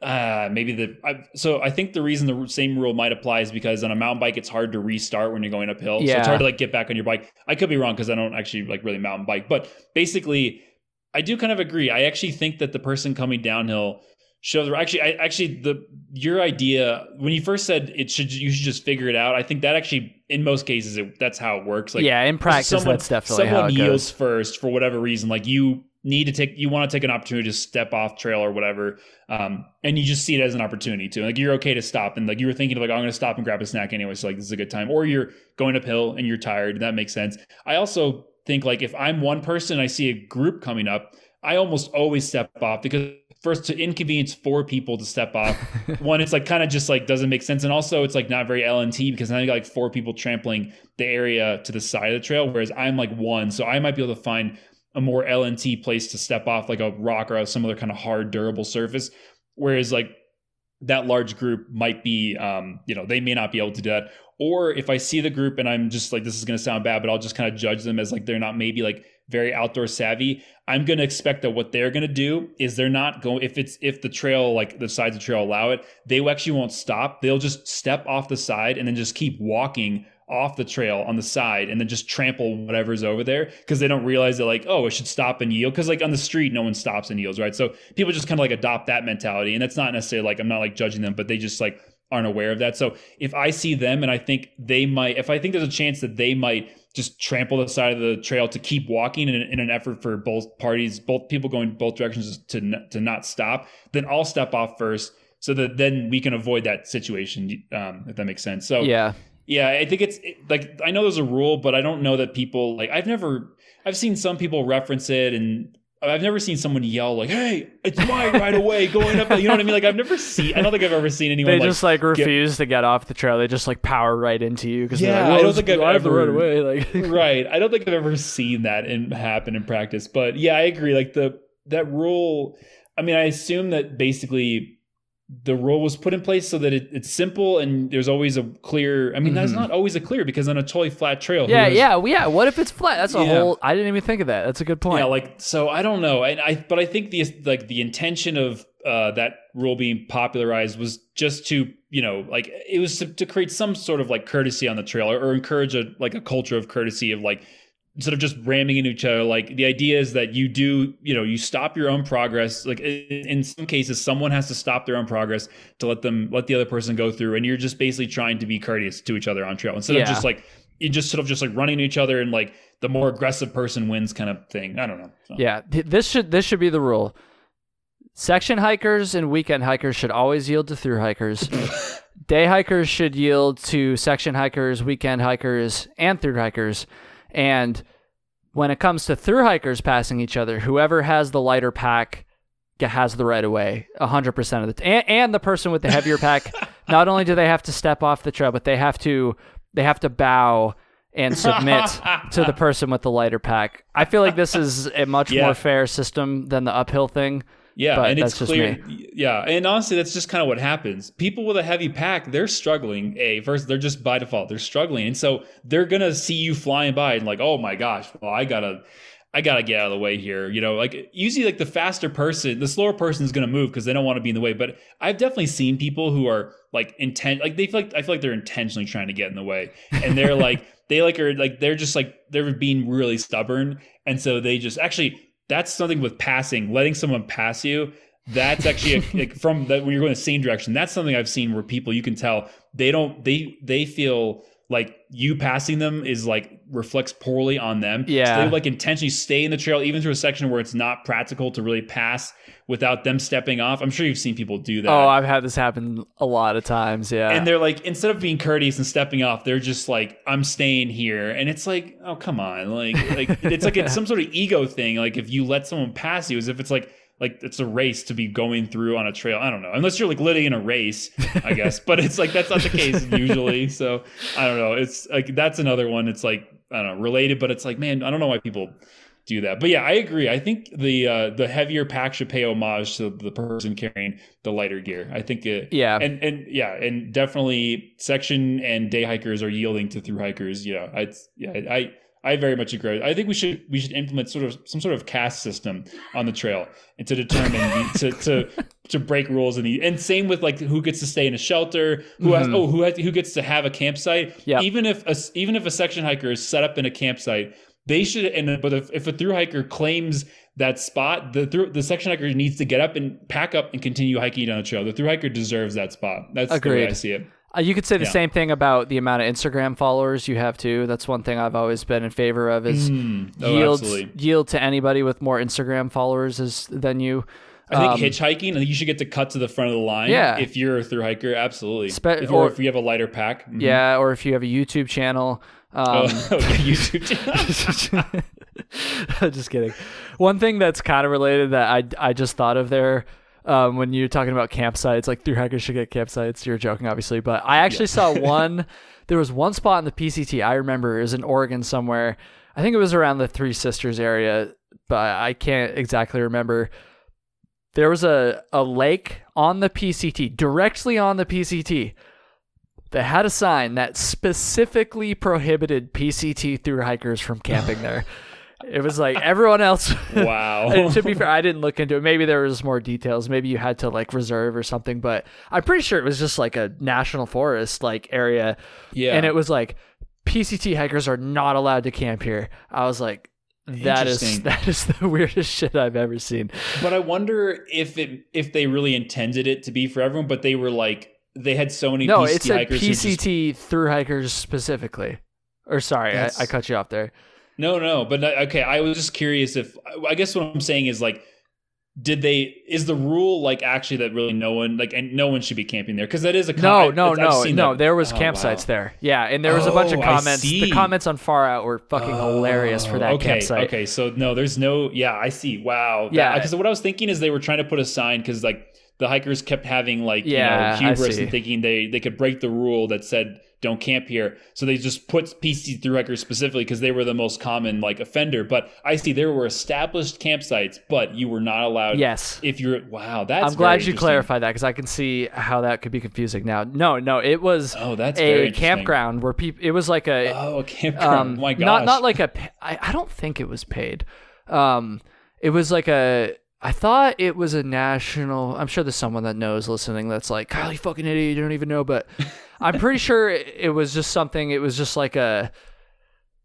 uh maybe the I, so I think the reason the same rule might apply is because on a mountain bike it's hard to restart when you're going uphill. Yeah. So it's hard to like get back on your bike. I could be wrong because I don't actually like really mountain bike, but basically I do kind of agree. I actually think that the person coming downhill show the actually I actually the your idea when you first said it should you should just figure it out. I think that actually in most cases it, that's how it works. Like yeah, in practice someone, that's definitely someone yields goes. first for whatever reason. Like you need to take you want to take an opportunity to step off trail or whatever, um, and you just see it as an opportunity to like you're okay to stop and like you were thinking of like oh, I'm going to stop and grab a snack anyway, so like this is a good time. Or you're going uphill and you're tired. That makes sense. I also think like if I'm one person, I see a group coming up. I almost always step off because first to inconvenience four people to step off. One, it's like kind of just like doesn't make sense, and also it's like not very LNT because now you got like four people trampling the area to the side of the trail, whereas I'm like one, so I might be able to find a more LNT place to step off, like a rock or some other kind of hard, durable surface. whereas like that large group might be um, you know they may not be able to do that or if i see the group and i'm just like this is going to sound bad but i'll just kind of judge them as like they're not maybe like very outdoor savvy i'm going to expect that what they're going to do is they're not going if it's if the trail like the sides of the trail allow it they actually won't stop. They'll just step off the side and then just keep walking off the trail on the side and then just trample whatever's over there because they don't realize that like oh it should stop and yield because like on the street no one stops and yields right? So people just kind of like adopt that mentality and that's not necessarily like i'm not like judging them but they just like aren't aware of that. So if i see them and i think they might if i think there's a chance that they might just trample the side of the trail to keep walking in, in an effort for both parties both people going both directions to to not stop then i'll step off first so that then we can avoid that situation um, if that makes sense. So yeah. yeah, I think it's like I know there's a rule, but I don't know that people like I've never I've seen some people reference it and I've never seen someone yell like, "Hey, it's my right away going up." You know what I mean? Like I've never seen. I don't think I've ever seen anyone. They like, just like refuse get, to get off the trail. They just like power right into you because yeah. Like, I don't think I've ever right away. Like right. I don't think I've ever seen that in, happen in practice. But yeah, I agree. Like the that rule. I mean, I assume that basically the rule was put in place so that it, it's simple and there's always a clear. I mean, mm-hmm. that's not always a clear because on a totally flat trail. Yeah, yeah, well, yeah. What if it's flat? That's a yeah. whole. I didn't even think of that. That's a good point. Yeah, like so. I don't know. And I, but I think the like the intention of uh, that rule being popularized was just to you know like it was to, to create some sort of like courtesy on the trail or, or encourage a like a culture of courtesy of like instead of just ramming into each other like the idea is that you do you know you stop your own progress like in some cases someone has to stop their own progress to let them let the other person go through and you're just basically trying to be courteous to each other on trail instead yeah. of just like you just sort of just like running to each other and like the more aggressive person wins kind of thing i don't know so. yeah this should this should be the rule section hikers and weekend hikers should always yield to through hikers day hikers should yield to section hikers weekend hikers and through hikers and when it comes to through hikers passing each other, whoever has the lighter pack has the right of way 100% of the time. And, and the person with the heavier pack, not only do they have to step off the trail, but they have to they have to bow and submit to the person with the lighter pack. I feel like this is a much yeah. more fair system than the uphill thing. Yeah, but and it's clear. Yeah, and honestly, that's just kind of what happens. People with a heavy pack, they're struggling. A first, they're just by default, they're struggling, and so they're gonna see you flying by and like, oh my gosh, well, I gotta. I gotta get out of the way here. You know, like usually like the faster person, the slower person is gonna move because they don't want to be in the way. But I've definitely seen people who are like intent, like they feel like I feel like they're intentionally trying to get in the way, and they're like they like are like they're just like they're being really stubborn, and so they just actually that's something with passing, letting someone pass you. That's actually a, like from that when you're going the same direction. That's something I've seen where people you can tell they don't they they feel like you passing them is like reflects poorly on them. Yeah. So they like intentionally stay in the trail even through a section where it's not practical to really pass without them stepping off. I'm sure you've seen people do that. Oh, I've had this happen a lot of times. Yeah. And they're like, instead of being courteous and stepping off, they're just like, I'm staying here. And it's like, oh, come on. Like, like it's like it's some sort of ego thing. Like if you let someone pass you as if it's like, like it's a race to be going through on a trail. I don't know, unless you're like literally in a race, I guess. but it's like that's not the case usually. So I don't know. It's like that's another one. It's like I don't know related, but it's like man, I don't know why people do that. But yeah, I agree. I think the uh, the heavier pack should pay homage to the person carrying the lighter gear. I think it, yeah, and and yeah, and definitely section and day hikers are yielding to through hikers. You Yeah, I yeah I. I very much agree. I think we should we should implement sort of some sort of caste system on the trail and to determine to to to break rules and the and same with like who gets to stay in a shelter, who has mm-hmm. oh who has, who gets to have a campsite. Yeah. Even if a, even if a section hiker is set up in a campsite, they should, and but if, if a through hiker claims that spot, the through the section hiker needs to get up and pack up and continue hiking down the trail. The through hiker deserves that spot. That's Agreed. the way I see it. Uh, you could say the yeah. same thing about the amount of Instagram followers you have too. That's one thing I've always been in favor of is mm. oh, yield yield to anybody with more Instagram followers as, than you. I think um, hitchhiking, and you should get to cut to the front of the line. Yeah. if you're a through hiker, absolutely. Spe- if, or if you have a lighter pack, mm-hmm. yeah, or if you have a YouTube channel. Um, oh, okay, YouTube channel. just kidding. One thing that's kind of related that I I just thought of there. Um, when you're talking about campsites, like through hackers should get campsites. You're joking, obviously, but I actually yeah. saw one. there was one spot in the PCT I remember is in Oregon somewhere. I think it was around the Three Sisters area, but I can't exactly remember. there was a, a lake on the PCT, directly on the PCT, that had a sign that specifically prohibited PCT through hikers from camping there. It was like everyone else. Wow. to be fair, I didn't look into it. Maybe there was more details. Maybe you had to like reserve or something, but I'm pretty sure it was just like a national forest like area. Yeah. And it was like PCT hikers are not allowed to camp here. I was like, that is that is the weirdest shit I've ever seen. But I wonder if it if they really intended it to be for everyone, but they were like they had so many No, PCT it said hikers who just- PCT through hikers specifically. Or sorry, I, I cut you off there. No, no, but okay. I was just curious if I guess what I'm saying is like, did they? Is the rule like actually that really no one like and no one should be camping there because that is a com- No, no, I've no, no. that- There was Oh, campsites wow. there. Yeah, and there was a bunch of Oh, comments. The comments on Far Out were fucking oh, hilarious for that Oh, okay, campsite. Okay, so no, there's no. Yeah, I see. Wow. Yeah. Because what I was thinking is they were trying to put a sign because like the hikers kept having like Yeah, you know hubris and thinking they they could break the rule that said don't camp here. So they just put PC through hikers specifically because they were the most common like offender. But I see there were established campsites, but you were not allowed. Yes. If you're wow, that's I'm glad you clarified that because I can see how that could be confusing now. No, no, it was Oh, that's a campground where people. It was like a Oh, a campground. um, oh my gosh. not not like a. I, I don't think it was paid. Um, it was like a. I thought it was a national. I'm sure there's someone that knows listening that's like, Kyle, you fucking idiot, you don't even know. But I'm pretty sure it, was just something. It was just like a.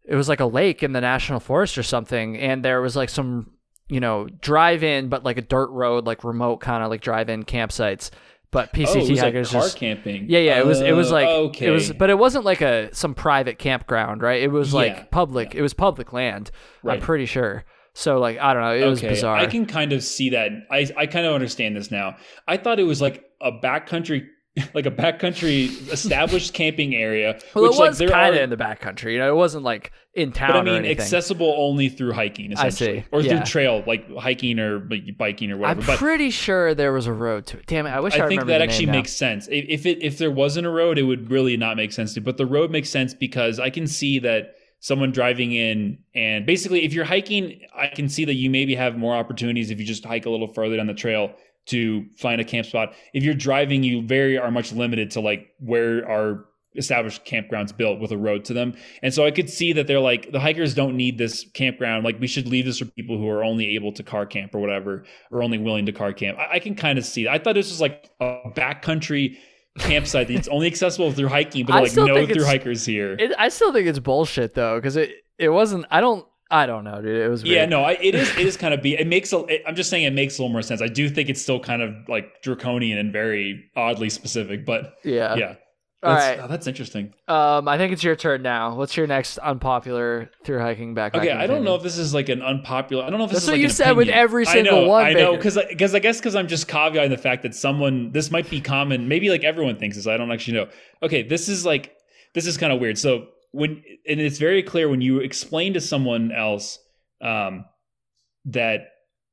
It was like a lake in the national forest or something, and there was like some, you know, drive-in, but like a dirt road, like remote kind of like drive-in campsites. But PCT oh, was like hikers car just camping. yeah, yeah. It was it was like okay. it was, but it wasn't like a some private campground, right? It was like Yeah, public. It was public land. Right. I'm pretty sure. So like I don't know. It was bizarre. I can kind of see that. I I kind of understand this now. I thought it was like a backcountry, like a backcountry established camping area. well, which it like was there kind of in the backcountry. You know, it wasn't like in town but I mean accessible only through hiking, I essentially, see, or yeah. through trail, like hiking or like, biking or whatever. I'm but pretty sure there was a road to it. Damn it! I wish I, I think that actually makes sense. If if it if there wasn't a road, it would really not make sense to. But the road makes sense because I can see that someone driving in and basically if you're hiking, I can see that you maybe have more opportunities if you just hike a little further down the trail to find a camp spot. If you're driving, you very are much limited to like where are established campgrounds built with a road to them. And so I could see that they're like the hikers don't need this campground. Like we should leave this for people who are only able to car camp or whatever, or only willing to car camp. I, I can kind of see. That. I thought this was like a backcountry campsite that's only accessible through hiking, but like no through hikers here. It, I still think it's bullshit though, because it it wasn't. I don't. I don't know, dude. It was. yeah, no, I, it is. It is kind of be. It makes. A, it, I'm just saying, it makes a little more sense. I do think it's still kind of like draconian and very oddly specific, but Yeah. yeah. All That's, right. oh, that's interesting. Um, I think it's your turn now. What's your next unpopular through hiking backpacking? Okay, I don't know if this is like an unpopular. I don't know if this That's is what like you said with opinion. every I single know, one, I know, because because I guess because I'm just caveating the fact that someone this might be common. Maybe like everyone thinks this. I don't actually know. Okay, this is like this is kind of weird. So when and it's very clear when you explain to someone else um, that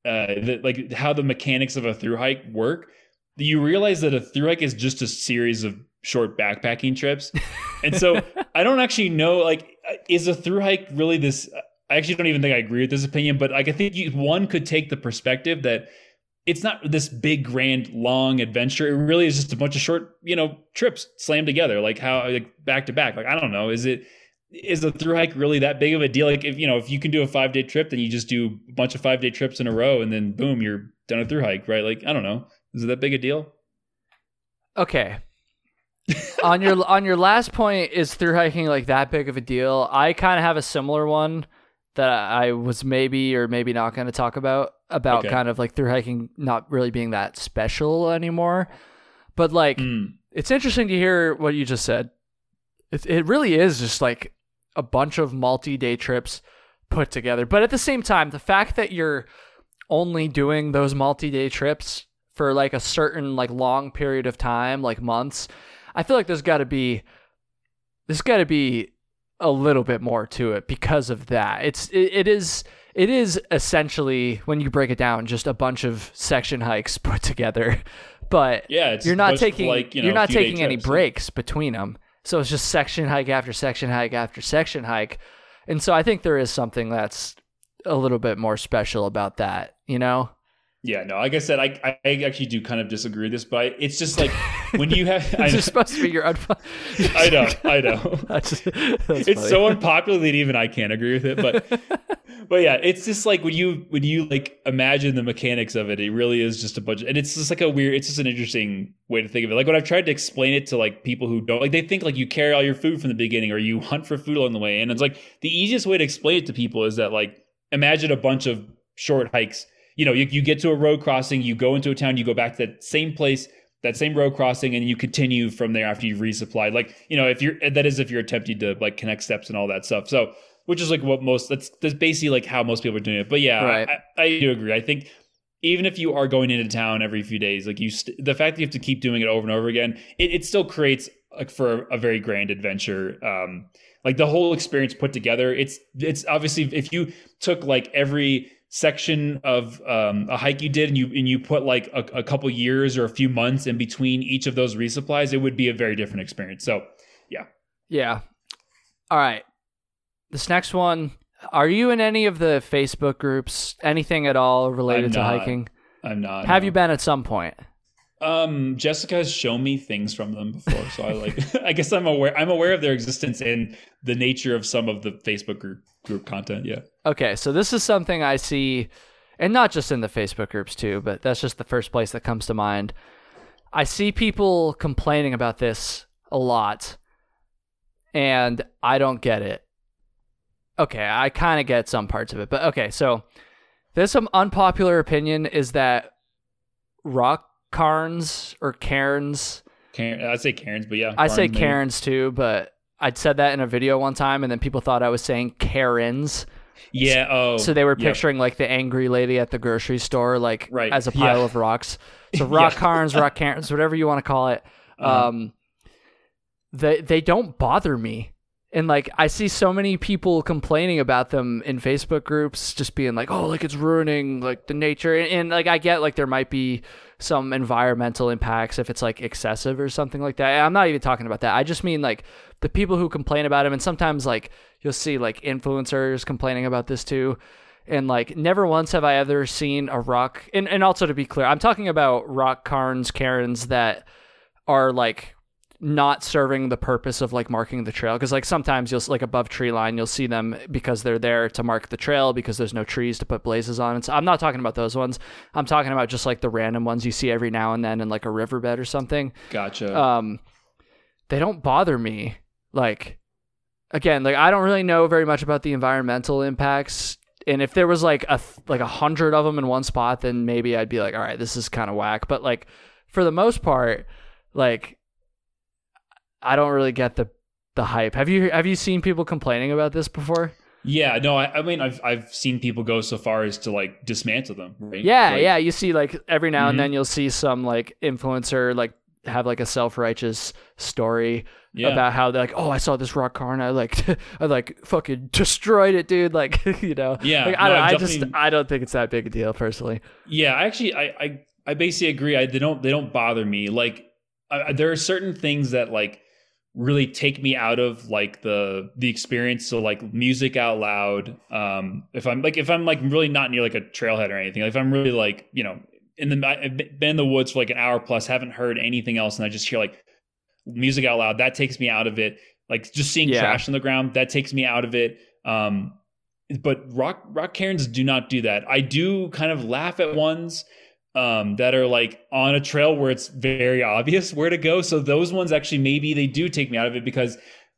uh, that like how the mechanics of a through hike work, you realize that a through hike is just a series of short backpacking trips. And so I don't actually know like uh, is a through hike really this I actually don't even think I agree with this opinion, but like I think you, one could take the perspective that it's not this big grand long adventure. It really is just a bunch of short, you know, trips slammed together like how like back to back. Like I don't know, is it is a through hike really that big of a deal? Like if you know, if you can do a 5-day trip, then you just do a bunch of 5-day trips in a row and then boom, you're done a through hike, right? Like I don't know. Is it that big a deal? Okay. On your on your last point, is through hiking like that big of a deal? I kind of have a similar one that I was maybe or maybe not going to talk about about Okay. kind of like through hiking not really being that special anymore. But like, Mm. it's interesting to hear what you just said. It it really is just like a bunch of multi-day trips put together. But at the same time, the fact that you're only doing those multi-day trips for like a certain like long period of time, like months, I feel like there's got to be there's got to be a little bit more to it because of that. It's it, it is it is essentially when you break it down just a bunch of section hikes put together. But Yeah, it's you're not taking like, you know, you're not taking any trips. breaks between them. So it's just section hike after section hike after section hike. And so I think there is something that's a little bit more special about that, you know? Yeah, no, like I said, I, I actually do kind of disagree with this, but I, it's just like when you have. I, It's supposed to be your unfun. I know, I know. that's, that's it's funny. so unpopular that even I can't agree with it. But but yeah, it's just like when you when you like imagine the mechanics of it, it really is just a bunch. Of, and it's just like a weird. It's just an interesting way to think of it. Like when I've tried to explain it to like people who don't like, they think like you carry all your food from the beginning or you hunt for food along the way. And it's like the easiest way to explain it to people is that like imagine a bunch of short hikes. You know, you, you get to a road crossing, you go into a town, you go back to that same place that same road crossing and you continue from there after you've resupplied like you know if you're that is if you're attempting to like connect steps and all that stuff. So which is like what most that's that's basically like how most people are doing it. But yeah Right. I, I do agree. I think even if you are going into town every few days like you st- the fact that you have to keep doing it over and over again it, it still creates like for a very grand adventure. Um like the whole experience put together it's it's obviously if you took like every section of um, a hike you did and you and you put like a, a couple years or a few months in between each of those resupplies it would be a very different experience so Yeah. Yeah. All right. This next one. Are you in any of the Facebook groups? Anything at all related I'm to not. hiking? i'm not Have no. you been at some point? um jessica has shown me things from them before so i like i guess i'm aware i'm aware of their existence and the nature of some of the facebook group group content yeah Okay, so this is something I see, and not just in the Facebook groups too, but that's just the first place that comes to mind. I see people complaining about this a lot, and I don't get it. Okay, I kind of get some parts of it, but okay, so this unpopular opinion is that rock cairns or cairns Karen, i'd say Cairns, but yeah I say maybe. Karens too, but I'd said that in a video one time, and then people thought I was saying Karens. yeah oh So they were picturing like the angry lady at the grocery store, like Right, as a pile yeah. of rocks. So rock Yeah. Karens, rock Karens, whatever you want to call it. Uh-huh. Um, they they don't bother me. And like I see so many people complaining about them in Facebook groups, just being like, "Oh, like it's ruining like the nature," and, and like I get like there might be some environmental impacts if it's like excessive or something like that. I'm not even talking about that. I just mean like the people who complain about them, and sometimes like you'll see like influencers complaining about this too. And like never once have I ever seen a rock and, and also to be clear, I'm talking about rock Karns, Karens that are like not serving the purpose of like marking the trail because like sometimes you'll like above tree line you'll see them because they're there to mark the trail because there's no trees to put blazes on. And so i'm not talking about those ones. I'm talking about just like the random ones you see every now and then in like a riverbed or something. Gotcha. Um they don't bother me. Like again like i don't really know very much about the environmental impacts. And if there was like a like a hundred of them in one spot then maybe i'd be like all right this is kind of whack. But like for the most part like i don't really get the the hype have you have you seen people complaining about this before Yeah, no, I, I mean, I've I've seen people go so far as to like dismantle them. Right? yeah Like, yeah you see like every now Mhm. and then you'll see some like influencer like have like a self-righteous story yeah. about how they're like, oh, I saw this rock car and I like, I like fucking destroyed it, dude. Like, you know, Yeah, Like, I no, don't, I've just, I don't think it's that big a deal personally. Yeah, I actually, I, I, I basically agree. I they don't they don't bother me. Like, I, I- there are certain things that like really take me out of like the the experience. So like music out loud. Um, if I'm like if I'm like really not near like a trailhead or anything. Like if I'm really like you know in the I've been in the woods for like an hour plus, haven't heard anything else, and I just hear like music out loud. That takes me out of it. Like just seeing Yeah. trash on the ground, that takes me out of it. Um, but rock rock cairns do not do that. I do kind of laugh at ones um, that are like on a trail where it's very obvious where to go. So those ones actually maybe they do take me out of it because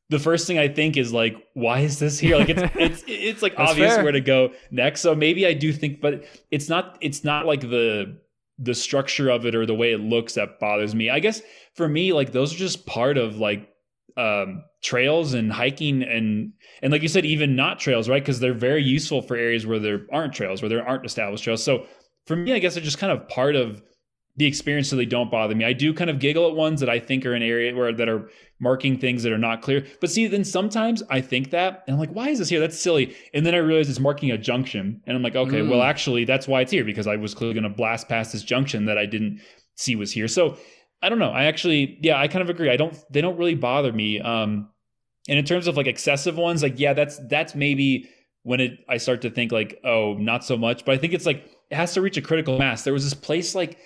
the first thing I think is like, why is this here? Like it's it's it's like obvious fair. where to go next. So maybe I do think, but it's not it's not like the the structure of it or the way it looks that bothers me. I guess for me, like those are just part of like um trails and hiking and and like you said even not trails right because they're very useful for areas where there aren't trails where there aren't established trails so for me i guess they're just kind of part of the experience so they don't bother me i do kind of giggle at ones that i think are an area where that are marking things that are not clear but see then sometimes i think that and i'm like why is this here that's silly and then i realize it's marking a junction and i'm like okay Mm. well actually that's why it's here because i was clearly going to blast past this junction that i didn't see was here so I don't know. I actually, yeah, I kind of agree. I don't, they don't really bother me. Um, and in terms of like excessive ones, like, yeah, that's, that's maybe when it, I start to think like, oh, not so much. But I think it's like it has to reach a critical mass. There was this place like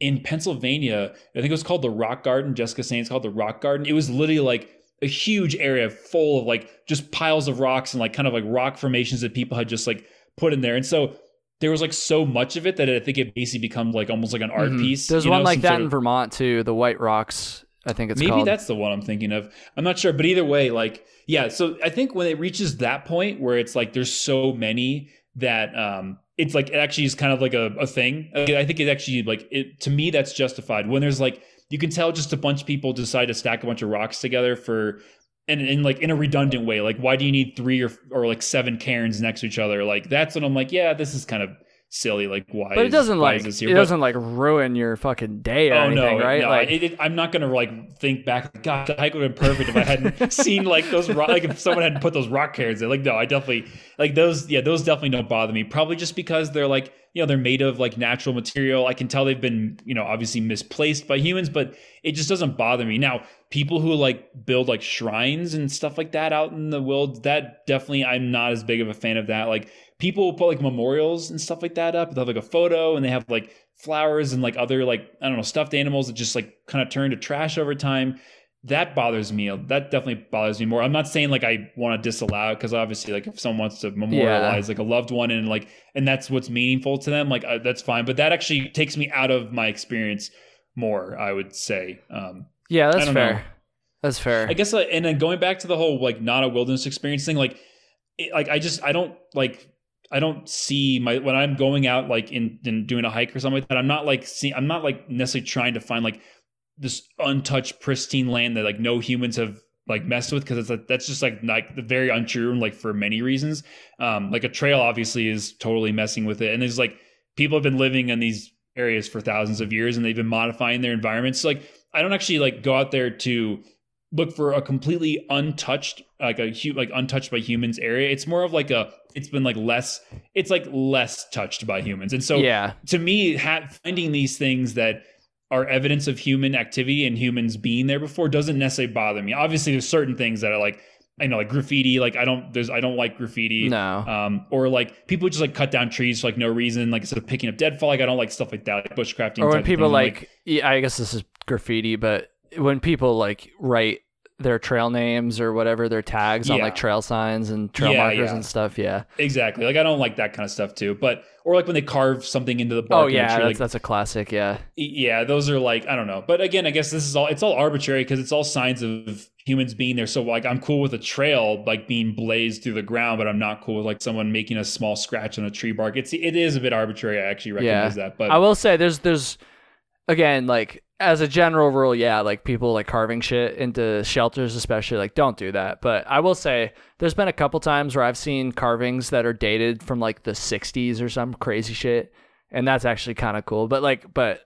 in Pennsylvania, I think it was called the Rock Garden. Jessica saying it's called the Rock Garden. It was literally like a huge area full of like just piles of rocks and like kind of like rock formations that people had just like put in there. And so there was like so much of it that I think it basically becomes like almost like an art mm-hmm. piece. There's one know, like that in of, Vermont too, the White Rocks. I think it's maybe called. that's the one I'm thinking of. I'm not sure, but either way, like yeah. So I think when it reaches that point where it's like there's so many that um it's like it actually is kind of like a, a thing. I think it actually like it to me that's justified when there's like you can tell just a bunch of people decide to stack a bunch of rocks together for and in like in a redundant way. Like why do you need three or or like seven cairns next to each other? Like that's when I'm like, yeah, this is kind of silly. Like why? But it doesn't is, like it but, doesn't like ruin your fucking day or oh, anything, no, right? No, like it, it, I'm not gonna like think back. God, the hike would have been perfect if I hadn't seen like those rock. Like if someone hadn't put those rock cairns there. Like no, I definitely like those. Yeah, those definitely don't bother me. Probably just because they're like you know they're made of like natural material. I can tell they've been you know obviously misplaced by humans, but it just doesn't bother me. Now people who like build like shrines and stuff like that out in the world, that definitely I'm not as big of a fan of that. Like people put like memorials and stuff like that up. They have like a photo and they have like flowers and like other like I don't know stuffed animals that just like kind of turn to trash over time. That bothers me. That definitely bothers me more. I'm not saying like I want to disallow it because obviously like if someone wants to memorialize yeah. like a loved one and like and that's what's meaningful to them, like uh, that's fine. But that actually takes me out of my experience more. I would say. Um, yeah, that's fair. Know. That's fair. I guess, like, and then going back to the whole like not a wilderness experience thing, like, it, like I just I don't like I don't see my when I'm going out like in, in doing a hike or something like that. I'm not like see I'm not like necessarily trying to find like this untouched pristine land that like no humans have like messed with because it's like that's just like like the very untrue and like for many reasons. Um, like a trail obviously is totally messing with it, and there's like people have been living in these areas for thousands of years and they've been modifying their environments. So, like I don't actually like go out there to look for a completely untouched like a like untouched by humans area it's more of like a it's been like less it's like less touched by humans and so yeah to me ha- finding these things that are evidence of human activity and humans being there before doesn't necessarily bother me obviously there's certain things that are like I know like graffiti, like I don't there's I don't like graffiti. No. Um or like people just like cut down trees for like no reason, like instead of picking up deadfall. Like I don't like stuff like that, like bushcrafting. Or when people like, like yeah, I guess this is graffiti, but when people like write their trail names or whatever their tags yeah. on like trail signs and trail yeah, markers yeah. and stuff. Yeah, exactly. Like I don't like that kind of stuff too. But or like when they carve something into the oh, bark. Oh yeah, tree, that's, like, that's a classic. Yeah, yeah. Those are like I don't know. But again, I guess this is all it's all arbitrary because it's all signs of humans being there. So like I'm cool with a trail like being blazed through the ground, but I'm not cool with like someone making a small scratch on a tree bark. It's it is a bit arbitrary. I actually recognize that. But I will say there's there's again like as a general rule, yeah, like people like carving shit into shelters, especially, like don't do that. But I will say there's been a couple times where I've seen carvings that are dated from like the 60s or some crazy shit. And that's actually kind of cool. But like, but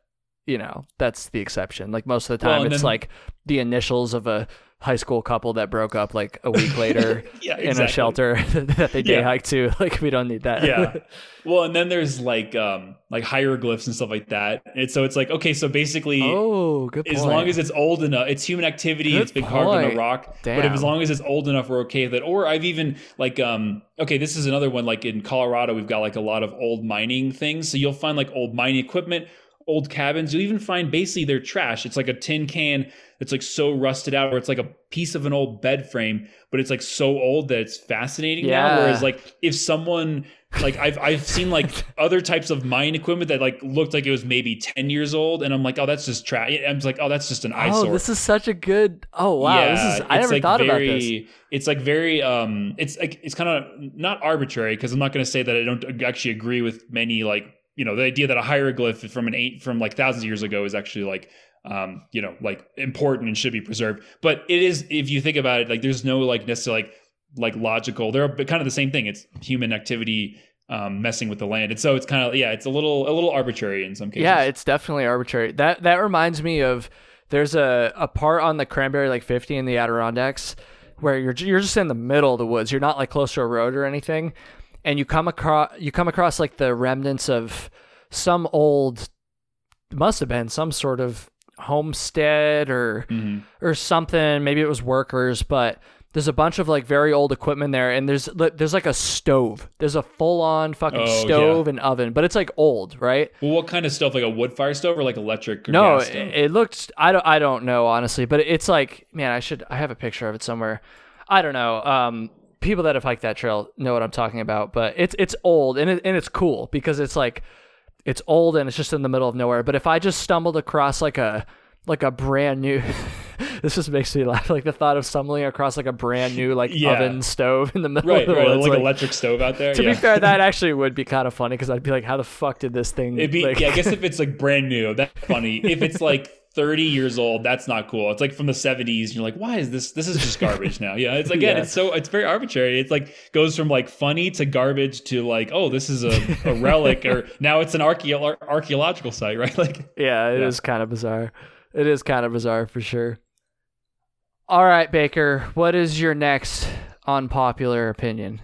you know, that's the exception. Like most of the time, well, it's then, like the initials of a high school couple that broke up like a week later yeah, in a shelter that they day yeah. hike to. Like we don't need that. yeah. Well, and then there's like um like hieroglyphs and stuff like that. And so it's like okay, so basically, oh, good. Point. As long as it's old enough, it's human activity. Good it's been point. carved in a rock. Damn. But if as long as it's old enough, we're okay with it. Or I've even like um okay, this is another one. Like in Colorado, we've got like a lot of old mining things. So you'll find like old mining equipment old cabins. You'll even find basically their trash. It's like a tin can that's like so rusted out, or it's like a piece of an old bed frame, but it's like so old that it's fascinating yeah. now. Whereas like if someone like I've I've seen like other types of mine equipment that like looked like it was maybe ten years old, and I'm like, oh, that's just trash. I'm like, oh, that's just an eyesore. Oh, this is such a good. Oh wow, yeah, this is. I never like thought very, about this. It's like very um, it's like it's kind of not arbitrary because I'm not going to say that I don't actually agree with many like you know the idea that a hieroglyph from an eight from like thousands of years ago is actually like um you know like important and should be preserved. But it is if you think about it like there's no like necessarily like like logical they're kind of the same thing. It's human activity um, messing with the land. And so it's kind of yeah it's a little a little arbitrary in some cases. Yeah it's definitely arbitrary. That that reminds me of there's a a part on the cranberry lake 50 in the adirondacks where you're you're just in the middle of the woods. You're not like close to a road or anything and you come across you come across like the remnants of some old must have been some sort of homestead or mm-hmm. or something maybe it was workers but there's a bunch of like very old equipment there, and there's there's like a stove. There's a full on fucking Oh, stove and oven, but it's like old, right? Well, what kind of stove? Like a wood fire stove or like electric? Or No, gas it, it looked. I don't. I don't know honestly, but it's like man, I should. I have a picture of it somewhere. I don't know. Um, people that have hiked that trail know what I'm talking about, but it's it's old and it, and it's cool because it's like it's old and it's just in the middle of nowhere. But if I just stumbled across like a like a brand new this just makes me laugh like the thought of stumbling across like a brand new like Yeah. oven stove in the middle right, of the right, woods, like, like- electric stove out there. to yeah. be fair that actually would be kind of funny because i'd be like how the fuck did this thing It'd be like, yeah. I guess if it's like brand new, that's funny. if it's like 30 years old, that's not cool. It's like from the 70s. And you're like, why is this? This is just garbage now. Yeah. It's again, Yeah. it's so it's very arbitrary. It's like goes from like funny to garbage to like, oh, this is a, a relic, or now it's an archeo- archaeological site, right? Like, Yeah, it is Yeah. kind of bizarre. It is kind of bizarre for sure. All right, Baker, what is your next unpopular opinion?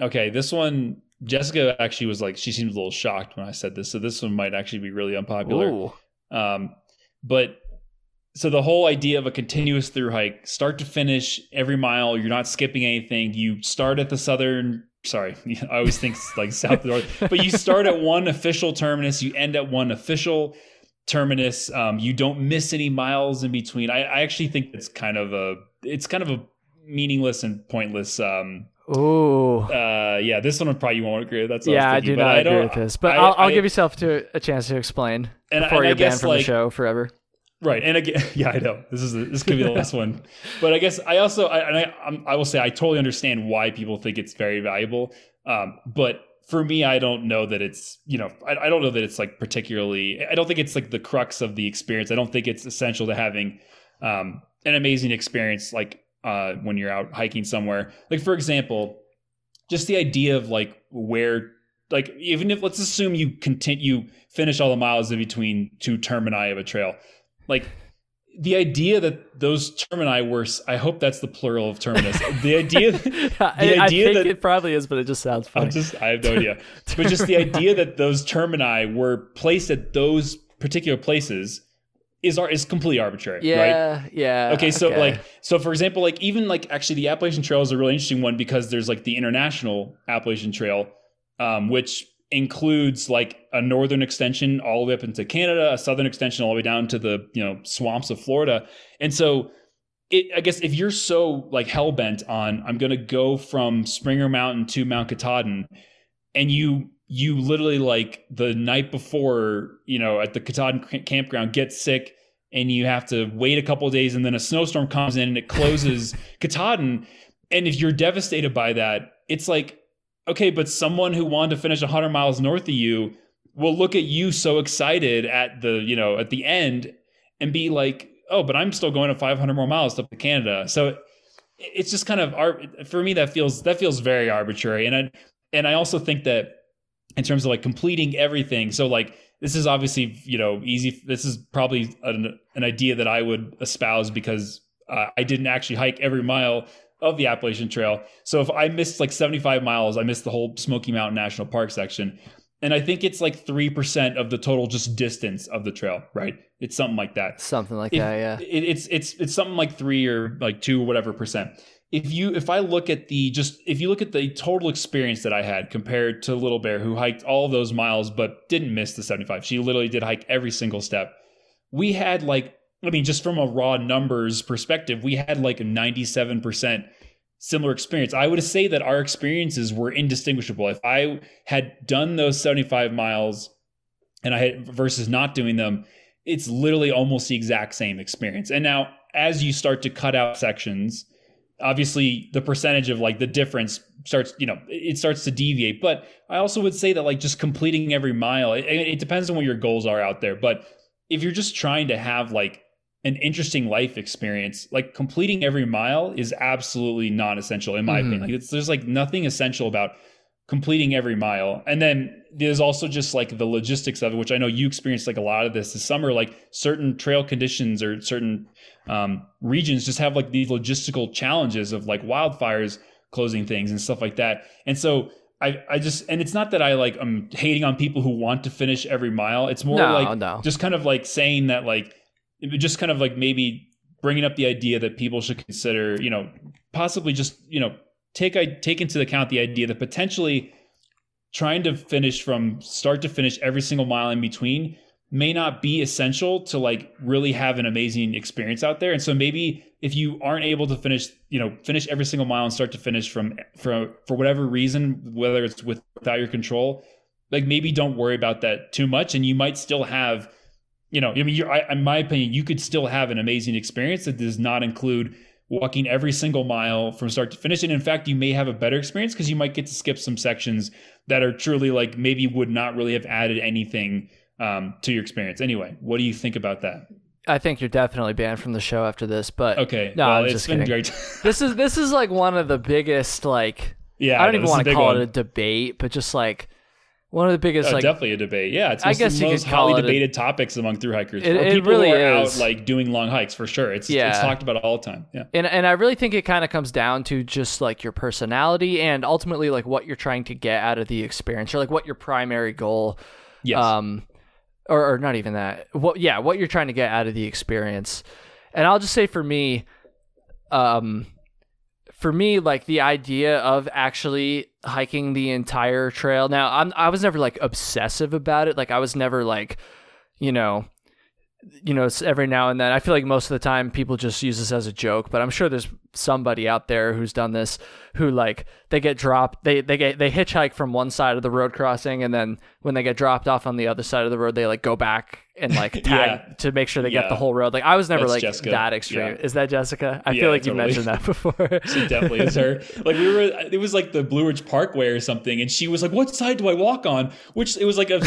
okay, this one. Jessica actually was like, she seemed a little shocked when I said this. So this one might actually be really unpopular. Ooh. Um, but so the whole idea of a continuous through hike, start to finish, every mile, you're not skipping anything. You start at the southern. Sorry, I always think like south north, but you start at one official terminus, you end at one official terminus. Um, you don't miss any miles in between. I, I actually think it's kind of a, it's kind of a meaningless and pointless. Um, Ooh. uh, yeah, this one probably you won't agree. with. That's yeah, I thinking, do but not agree with this, but I- I, will I'll I- give yourself to a chance to explain and, before and I you're banned guess from like the show forever. Right, and again, yeah, I know this is this could be the last one, but I guess I also I I, I will say I totally understand why people think it's very valuable, um, but for me, I don't know that it's you know I, I don't know that it's like particularly I don't think it's like the crux of the experience. I don't think it's essential to having um, an amazing experience like uh, when you're out hiking somewhere. Like for example, just the idea of like where like even if let's assume you continue you finish all the miles in between two termini of a trail like the idea that those termini were i hope that's the plural of terminus the idea I, I idea think that- it probably is, but it just sounds funny. i just i have no idea but just the idea that those termini were placed at those particular places is ar- is completely arbitrary right yeah, yeah. okay so like so for example like even like actually the appalachian trail is a really interesting one because there's like the international appalachian trail um, which includes like a northern extension all the way up into canada a southern extension all the way down to the you know swamps of florida and so it, I guess if you're so like hell bent on I'm gonna go from Springer Mountain to Mount Katahdin, and you you literally like the night before you know at the Katahdin campground get sick and you have to wait a couple of days and then a snowstorm comes in and it closes Katahdin, and if you're devastated by that, it's like okay, but someone who wanted to finish 100 miles north of you will look at you so excited at the you know at the end and be like oh, but I'm still going to 500 more miles up to Canada. So it's just kind of for me that feels that feels very arbitrary, and I and I also think that in terms of like completing everything. So like this is obviously you know easy. This is probably an, an idea that I would espouse because uh, I didn't actually hike every mile of the Appalachian Trail. So if I missed like 75 miles, I missed the whole Smoky Mountain National Park section. And I think it's like 3% of the total just distance of the trail, right? It's something like that something like if- that. Yeah. it, it's it's it's something like three or like two whatever percent if you if i look at the just if you look at the total experience that i had compared to little bear who hiked all those miles but didn't miss the 75 she literally did hike every single step. We had like i mean just from a raw numbers perspective we had like a 97% similar experience. I would say that our experiences were indistinguishable. If i had done those 75 miles and i had versus not doing them it's literally almost the exact same experience. And now, as you start to cut out sections, obviously the percentage of like the difference starts, you know, it starts to deviate. But I also would say that like just completing every mile, it, it depends on what your goals are out there. But if you're just trying to have like an interesting life experience, like completing every mile is absolutely non essential, in my Mhm. opinion. Like, it's, there's like nothing essential about completing every mile. And then there's also just like the logistics of it, which I know you experienced like a lot of this this summer, like certain trail conditions or certain um, regions just have like these logistical challenges of like wildfires closing things and stuff like that. And so I, I just, and it's not that I like, I'm hating on people who want to finish every mile. It's more No, like no. just kind of like saying that like, just kind of like maybe bringing up the idea that people should consider, you know, possibly just you know take I take into account the idea that potentially trying to finish from start to finish every single mile in between may not be essential to like really have an amazing experience out there. And so maybe if you aren't able to finish, you know, finish every single mile and start to finish from from for whatever reason, whether it's with, without your control, like maybe don't worry about that too much, and you might still have, you know, I mean, I, in my opinion, you could still have an amazing experience that does not include walking every single mile from start to finish. And in fact, you may have a better experience because you might get to skip some sections that are truly like maybe would not really have added anything um, to your experience. Anyway, what do you think about that? I think you're definitely banned from the show after this. But okay, no, well, I'm it's just been kidding. great. this is this is like one of the biggest like yeah, I don't even want to call one. it a debate, but just like one of the biggest Oh, like definitely a debate. Yeah, it's I guess the most hotly it a- debated topics among through hikers. It- it people really who are is. out like doing long hikes for sure. It's Yeah. it's talked about all the time. Yeah. and and I really think it kind of comes down to just like your personality and ultimately like what you're trying to get out of the experience or like what your primary goal Yes. um or, or not even that what yeah what you're trying to get out of the experience and i'll just say for me um for me like the idea of actually hiking the entire trail. Now i'm i was never like obsessive about it. Like i was never like you know you know every now and then. I feel like most of the time people just use this as a joke but i'm sure there's somebody out there who's done this who like they get dropped they they get they hitchhike from one side of the road crossing and then when they get dropped off on the other side of the road they like go back and like tag Yeah. to make sure they get the whole road like i was never That's like Jessica. that extreme Yeah. is that jessica i Yeah, feel like you mentioned that before She definitely is her. Like we were, it was like the Blue Ridge Parkway or something, and she was like, "What side do I walk on?" Which it was like a,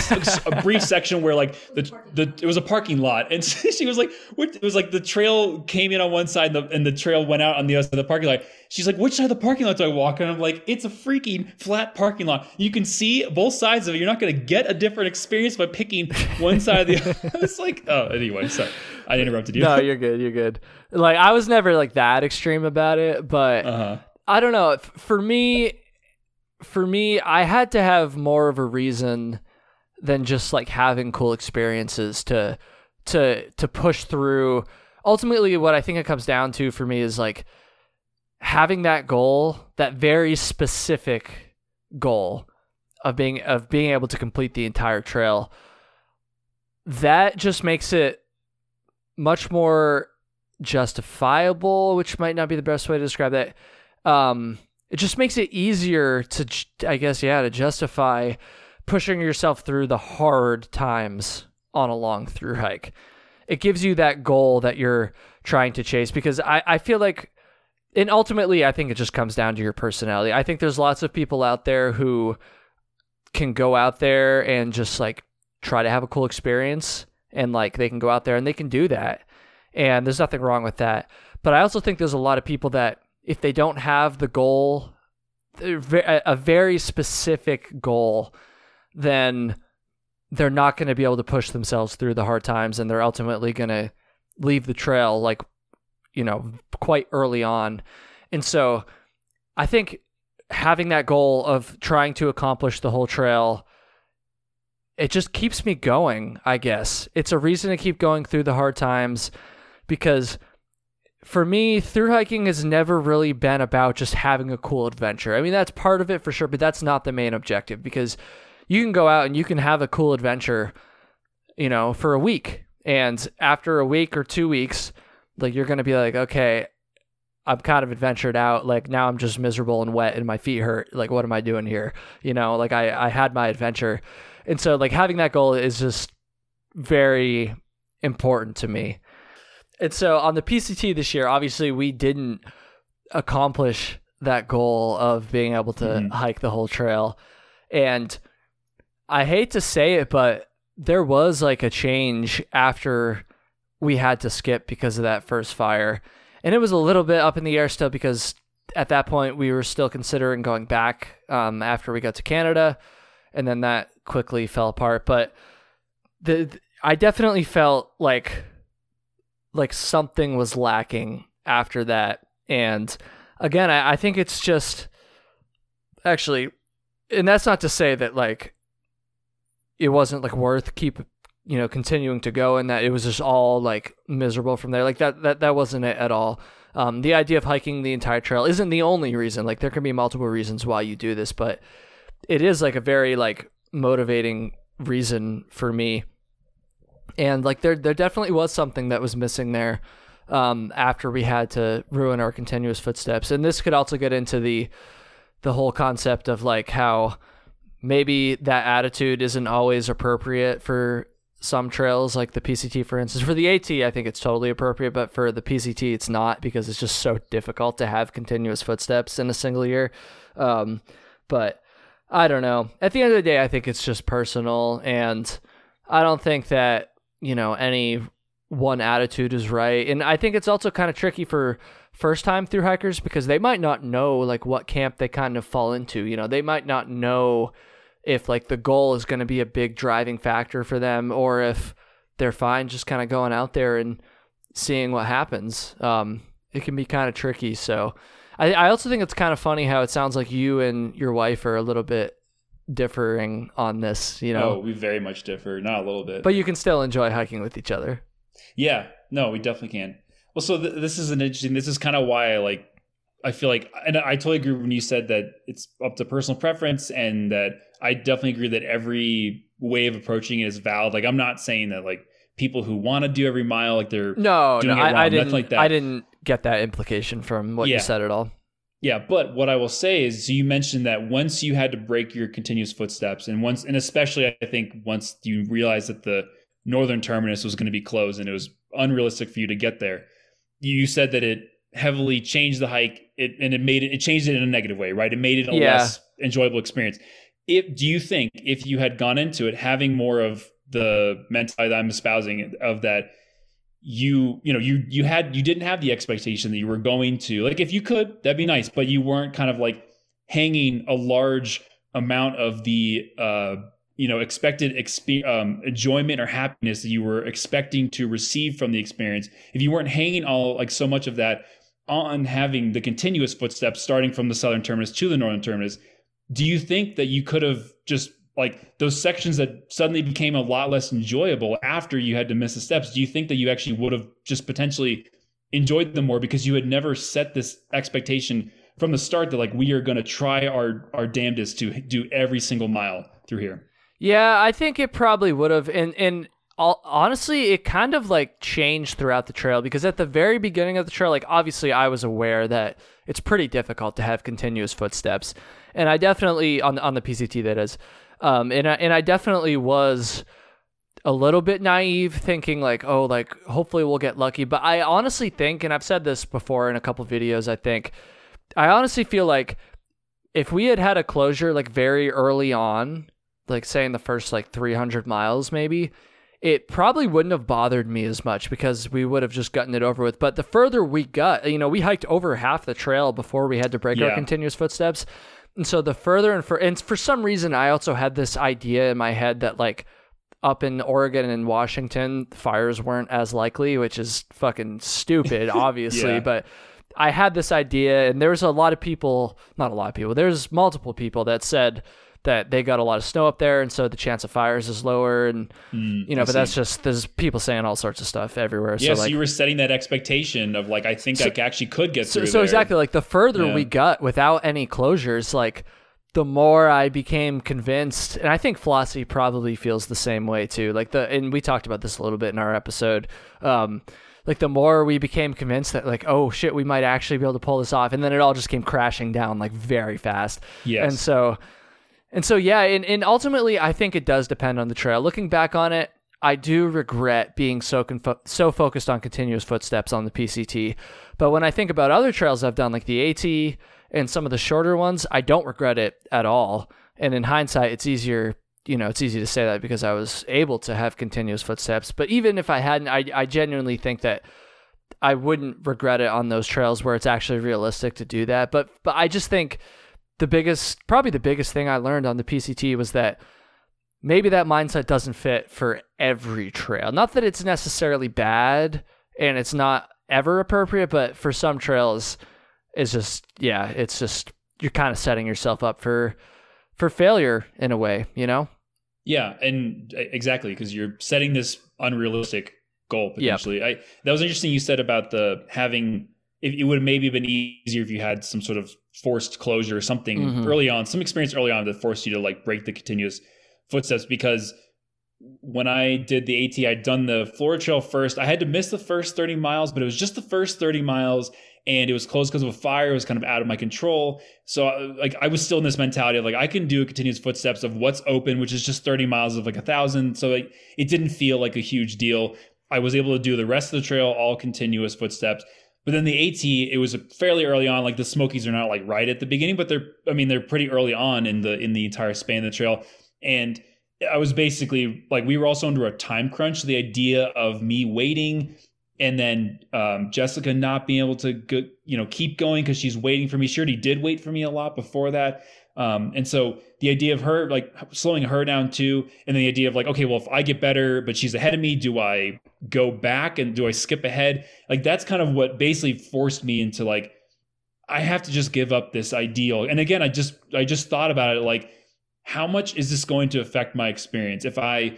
a brief section where like the the it was a parking lot, and she was like, "What?" It was like the trail came in on one side, and the, and the trail went out on the other side of the parking lot. She's like, "Which side of the parking lot do I walk on?" I'm like, "It's a freaking flat parking lot. You can see both sides of it. You're not going to get a different experience by picking one side of the." other. I was like, "Oh, anyway, sorry, I interrupted you." no you're good you're good like i was never like that extreme about it but uh huh. I don't know. For me, for me, I had to have more of a reason than just like having cool experiences to to to push through. Ultimately, what I think it comes down to for me is like having that goal, that very specific goal of being of being able to complete the entire trail. That just makes it much more justifiable, which might not be the best way to describe that um, it just makes it easier to, I guess, yeah, to justify pushing yourself through the hard times on a long through hike. It gives you that goal that you're trying to chase because I, I feel like, and ultimately, I think it just comes down to your personality. I think there's lots of people out there who can go out there and just like try to have a cool experience and like they can go out there and they can do that. And there's nothing wrong with that. But I also think there's a lot of people that if they don't have the goal, a very specific goal, then they're not going to be able to push themselves through the hard times and they're ultimately going to leave the trail like, you know, quite early on. And so I think having that goal of trying to accomplish the whole trail it just keeps me going, I guess. It's a reason to keep going through the hard times because for me, through hiking has never really been about just having a cool adventure. I mean, that's part of it for sure, but that's not the main objective because you can go out and you can have a cool adventure, you know, for a week. And after a week or two weeks, like you're going to be like, okay, I'm kind of adventured out. Like now I'm just miserable and wet and my feet hurt. Like, what am I doing here? You know, like I, I had my adventure. And so, like, having that goal is just very important to me. And so, on the PCT this year, obviously, we didn't accomplish that goal of being able to Mhm. hike the whole trail. And I hate to say it, but there was like a change after we had to skip because of that first fire. And it was a little bit up in the air still because at that point we were still considering going back um, after we got to Canada. And then that quickly fell apart. But the I definitely felt like like something was lacking after that. And again, I, I think it's just actually and that's not to say that like it wasn't like worth keep you know continuing to go and that it was just all like miserable from there like that that that wasn't it at all Um, the idea of hiking the entire trail isn't the only reason. Like there can be multiple reasons why you do this, but it is like a very like motivating reason for me. And like there there definitely was something that was missing there um, after we had to ruin our continuous footsteps. And this could also get into the the whole concept of like how maybe that attitude isn't always appropriate for some trails like the PCT for instance. For the AT I think it's totally appropriate but for the PCT it's not because it's just so difficult to have continuous footsteps in a single year. Um, but I don't know. At the end of the day I think it's just personal and I don't think that you know any one attitude is right. And I think it's also kind of tricky for first time through hikers because they might not know like what camp they kind of fall into. You know they might not know if like the goal is going to be a big driving factor for them or if they're fine just kind of going out there and seeing what happens. Um, it can be kind of tricky. So I, I also think it's kind of funny how it sounds like you and your wife are a little bit differing on this, you know. Oh, we very much differ, not a little bit. But you can still enjoy hiking with each other. Yeah, no, we definitely can. Well, so th- this is an interesting. This is kind of why I like. I feel like, and I totally agree when you said that it's up to personal preference, and that I definitely agree that every way of approaching it is valid. Like I'm not saying that like people who want to do every mile like they're no, no. I, I didn't. Like that. I didn't get that implication from what Yeah. you said at all. Yeah, but what I will say is you mentioned that once you had to break your continuous footsteps and once and especially I think once you realized that the northern terminus was going to be closed and it was unrealistic for you to get there. You said that it heavily changed the hike it, and it made it it changed it in a negative way, right? It made it a Yeah. less enjoyable experience. If do you think if you had gone into it having more of the mentality that I'm espousing of that you you know you you had you didn't have the expectation that you were going to like if you could that'd be nice but you weren't kind of like hanging a large amount of the uh you know expected expe- um, enjoyment or happiness that you were expecting to receive from the experience if you weren't hanging all like so much of that on having the continuous footsteps starting from the southern terminus to the northern terminus do you think that you could have just like those sections that suddenly became a lot less enjoyable after you had to miss the steps do you think that you actually would have just potentially enjoyed them more because you had never set this expectation from the start that like we are going to try our our damnedest to do every single mile through here Yeah, I think it probably would have. And and all, honestly, it kind of like changed throughout the trail because at the very beginning of the trail, like obviously I was aware that it's pretty difficult to have continuous footsteps, and I definitely on on the PCT that is, um, and I, and I definitely was a little bit naive thinking like oh like hopefully we'll get lucky. But i honestly think and i've said this before in a couple videos i think i honestly feel like if we had had a closure like very early on like say in the first like 300 miles maybe it probably wouldn't have bothered me as much because we would have just gotten it over with but the further we got you know we hiked over half the trail before we had to break our continuous footsteps and so the further and for and for some reason i also had this idea in my head that like up in Oregon and Washington, fires weren't as likely, which is fucking stupid, obviously. Yeah. But I had this idea, and there was a lot of people, not a lot of people, there's multiple people that said that they got a lot of snow up there, and so the chance of fires is lower. And, Mm, you know, I but see. that's just, there's people saying all sorts of stuff everywhere. yeah so, so you were setting that expectation of like i think So- i actually could get so, through so there. exactly like the further Yeah. we got without any closures like the more i became convinced and i think Flossie probably feels the same way too like the and we talked about this a little bit in our episode um like the more we became convinced that like oh shit we might actually be able to pull this off and then it all just came crashing down like very fast yes and so and so yeah, and, and ultimately I think it does depend on the trail. Looking back on it, I do regret being so so focused on continuous footsteps on the PCT. But when I think about other trails I've done like the AT and some of the shorter ones, I don't regret it at all. And in hindsight, it's easier, you know, it's easy to say that because I was able to have continuous footsteps. But even if I hadn't, I, I genuinely think that I wouldn't regret it on those trails where it's actually realistic to do that. But but I just think the biggest probably the biggest thing I learned on the PCT was that maybe that mindset doesn't fit for every trail. Not that it's necessarily bad and it's not ever appropriate, but for some trails it's just yeah, it's just you're kind of setting yourself up for for failure in a way, you know? Yeah, and exactly because you're setting this unrealistic goal Yep. I that was interesting you said about the having it, it would have maybe been easier if you had some sort of forced closure or something Mhm. early on, some experience early on that forced you to like break the continuous footsteps because when I did the AT, I'd done the Florida Trail first. I had to miss the first 30 miles, but it was just the first 30 miles and it was closed because of a fire. It was kind of out of my control. So uh, like I was still in this mentality of like I can do a continuous footsteps of what's open, which is just 30 miles of like a thousand. So like, it didn't feel like a huge deal. I was able to do the rest of the trail all continuous footsteps. But then the AT, it was fairly early on. Like the Smokies are not like right at the beginning, but they're I mean they're pretty early on in the in the entire span of the trail. And I was basically like we were also under a time crunch. So the idea of me waiting and then um, Jessica not being able to go, you know keep going because she's waiting for me. She already did wait for me a lot before that. Um, and so the idea of her like slowing her down too, and the idea of like, okay, well, if I get better, but she's ahead of me, do I go back and do I skip ahead? Like that's kind of what basically forced me into like, I have to just give up this ideal. And again, I just I just thought about it like, how much is this going to affect my experience if I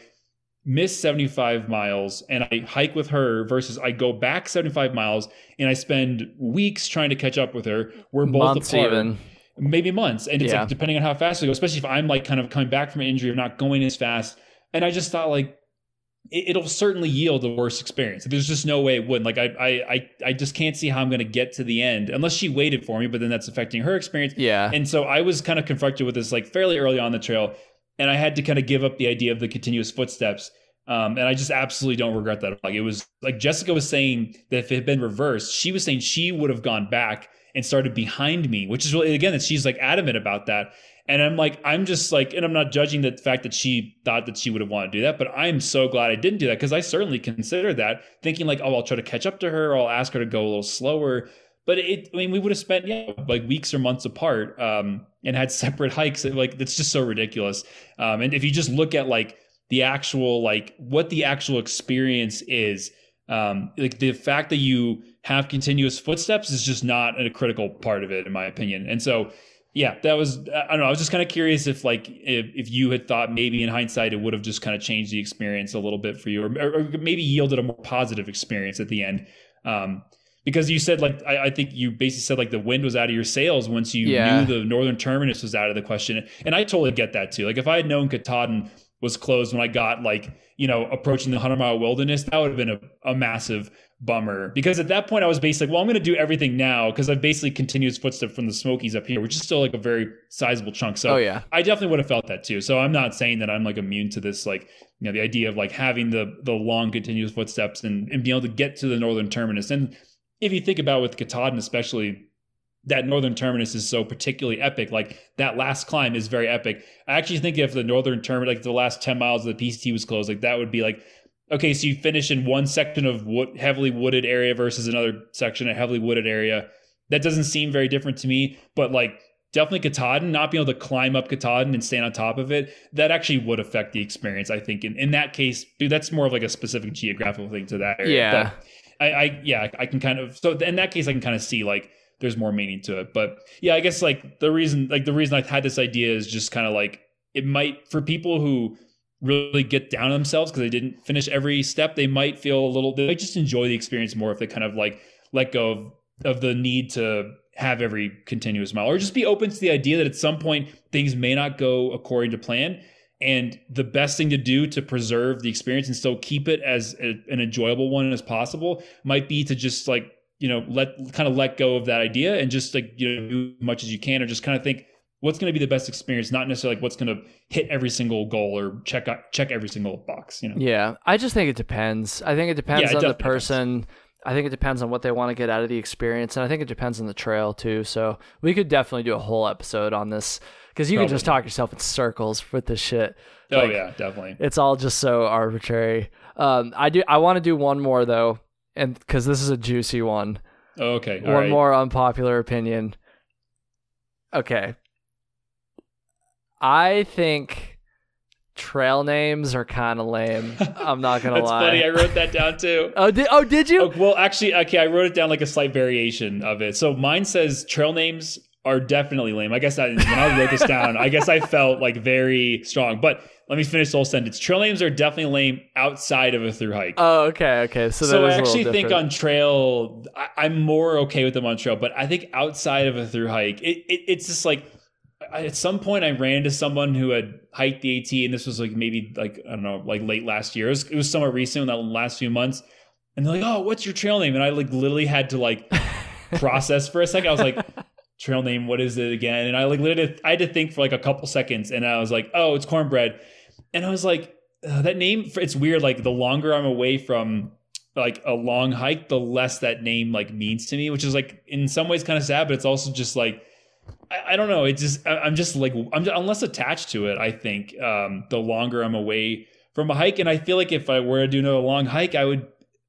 miss 75 miles and I hike with her versus I go back 75 miles and I spend weeks trying to catch up with her. We're both Months apart even. Maybe months. And it's Yeah. like depending on how fast I go, especially if I'm like kind of coming back from an injury or not going as fast. And I just thought like it, it'll certainly yield a worse experience. There's just no way it wouldn't. Like I I I, I just can't see how I'm gonna get to the end unless she waited for me, but then that's affecting her experience. Yeah. And so I was kind of confronted with this like fairly early on the trail, and I had to kind of give up the idea of the continuous footsteps. Um, and I just absolutely don't regret that. Like it was like Jessica was saying that if it had been reversed, she was saying she would have gone back and started behind me, which is really again that she's like adamant about that. And I'm like, I'm just like, and I'm not judging the fact that she thought that she would have wanted to do that, but I'm so glad I didn't do that because I certainly considered that, thinking like, oh, I'll try to catch up to her, I'll ask her to go a little slower. But it, I mean, we would have spent yeah, like weeks or months apart, um, and had separate hikes. Like that's just so ridiculous. Um, and if you just look at like the actual like what the actual experience is, um, like the fact that you have continuous footsteps is just not a critical part of it, in my opinion. And so, yeah, that was I don't know. I was just kind of curious if like if, if you had thought maybe in hindsight it would have just kind of changed the experience a little bit for you, or, or maybe yielded a more positive experience at the end. Um, because you said like I, I think you basically said like the wind was out of your sails once you Yeah. knew the northern terminus was out of the question, and I totally get that too. Like if I had known Katahdin was closed when I got like you know approaching the hundred mile wilderness, that would have been a, a massive bummer because at that point I was basically well, I'm going to do everything now because I've basically continuous footstep from the Smokies up here, which is still like a very sizable chunk. So oh yeah. I definitely would have felt that too. So I'm not saying that I'm like immune to this, like you know, the idea of like having the the long continuous footsteps and, and being able to get to the northern terminus. And if you think about with Katahdin especially, that northern terminus is so particularly epic. Like that last climb is very epic. I actually think if the northern terminus, like the last 10 miles of the PCT was closed, like that would be like, okay, so you finish in one section of wood, heavily wooded area versus another section of heavily wooded area. That doesn't seem very different to me, but like definitely Katahdin, not being able to climb up Katahdin and stand on top of it, that actually would affect the experience. I think in, in that case, dude, that's more of like a specific geographical thing to that area. Yeah. But I, I yeah, I can kind of so in that case I can kind of see like there's more meaning to it. But yeah, I guess like the reason like the reason I had this idea is just kind of like it might for people who really get down on themselves because they didn't finish every step, they might feel a little they just enjoy the experience more if they kind of like let go of of the need to have every continuous mile or just be open to the idea that at some point things may not go according to plan. And the best thing to do to preserve the experience and still keep it as a, an enjoyable one as possible might be to just like you know let kind of let go of that idea and just like you know do as much as you can or just kind of think what's going to be the best experience not necessarily like what's going to hit every single goal or check check every single box you know Yeah, I just think it depends. I think it depends Yeah, it on the definitely depends. person. I think it depends on what they want to get out of the experience, and I think it depends on the trail too. So we could definitely do a whole episode on this because you can just talk yourself in circles with this shit. oh Like, yeah definitely It's all just so arbitrary. Um, I do. I want to do one more though, and because this is a juicy one. oh, okay all one right. more unpopular opinion. Okay. I think trail names are kind of lame. I'm not gonna that's lie. funny i wrote that down too Oh, did oh did you? Oh, well, actually, okay, I wrote it down like a slight variation of it. So mine says trail names are definitely lame. I guess I, when I wrote this down, I guess I felt like very strong. But let me finish the whole sentence. Trail names are definitely lame outside of a through hike. Oh, okay, okay. So, so I actually think on trail, I, I'm more okay with them on trail. But I think outside of a through hike, it, it it's just like at some point I ran into someone who had hiked the AT, and this was like maybe like I don't know, like late last year. It was, it was somewhat recent in the last few months, and they're like, "Oh, what's your trail name?" And I like literally had to like process for a second. I was like, "Trail name, what is it again?" And I like literally I had to think for like a couple seconds, and I was like, "Oh, it's cornbread," and I was like, uh, "That name, it's weird. Like the longer I'm away from." like a long hike the less that name like means to me which is like in some ways kind of sad but it's also just like I, I don't know. It's just I, I'm just like I'm, I'm less attached to it. I think um, the longer I'm away from a hike, and I feel like if I were to do a long hike, I would.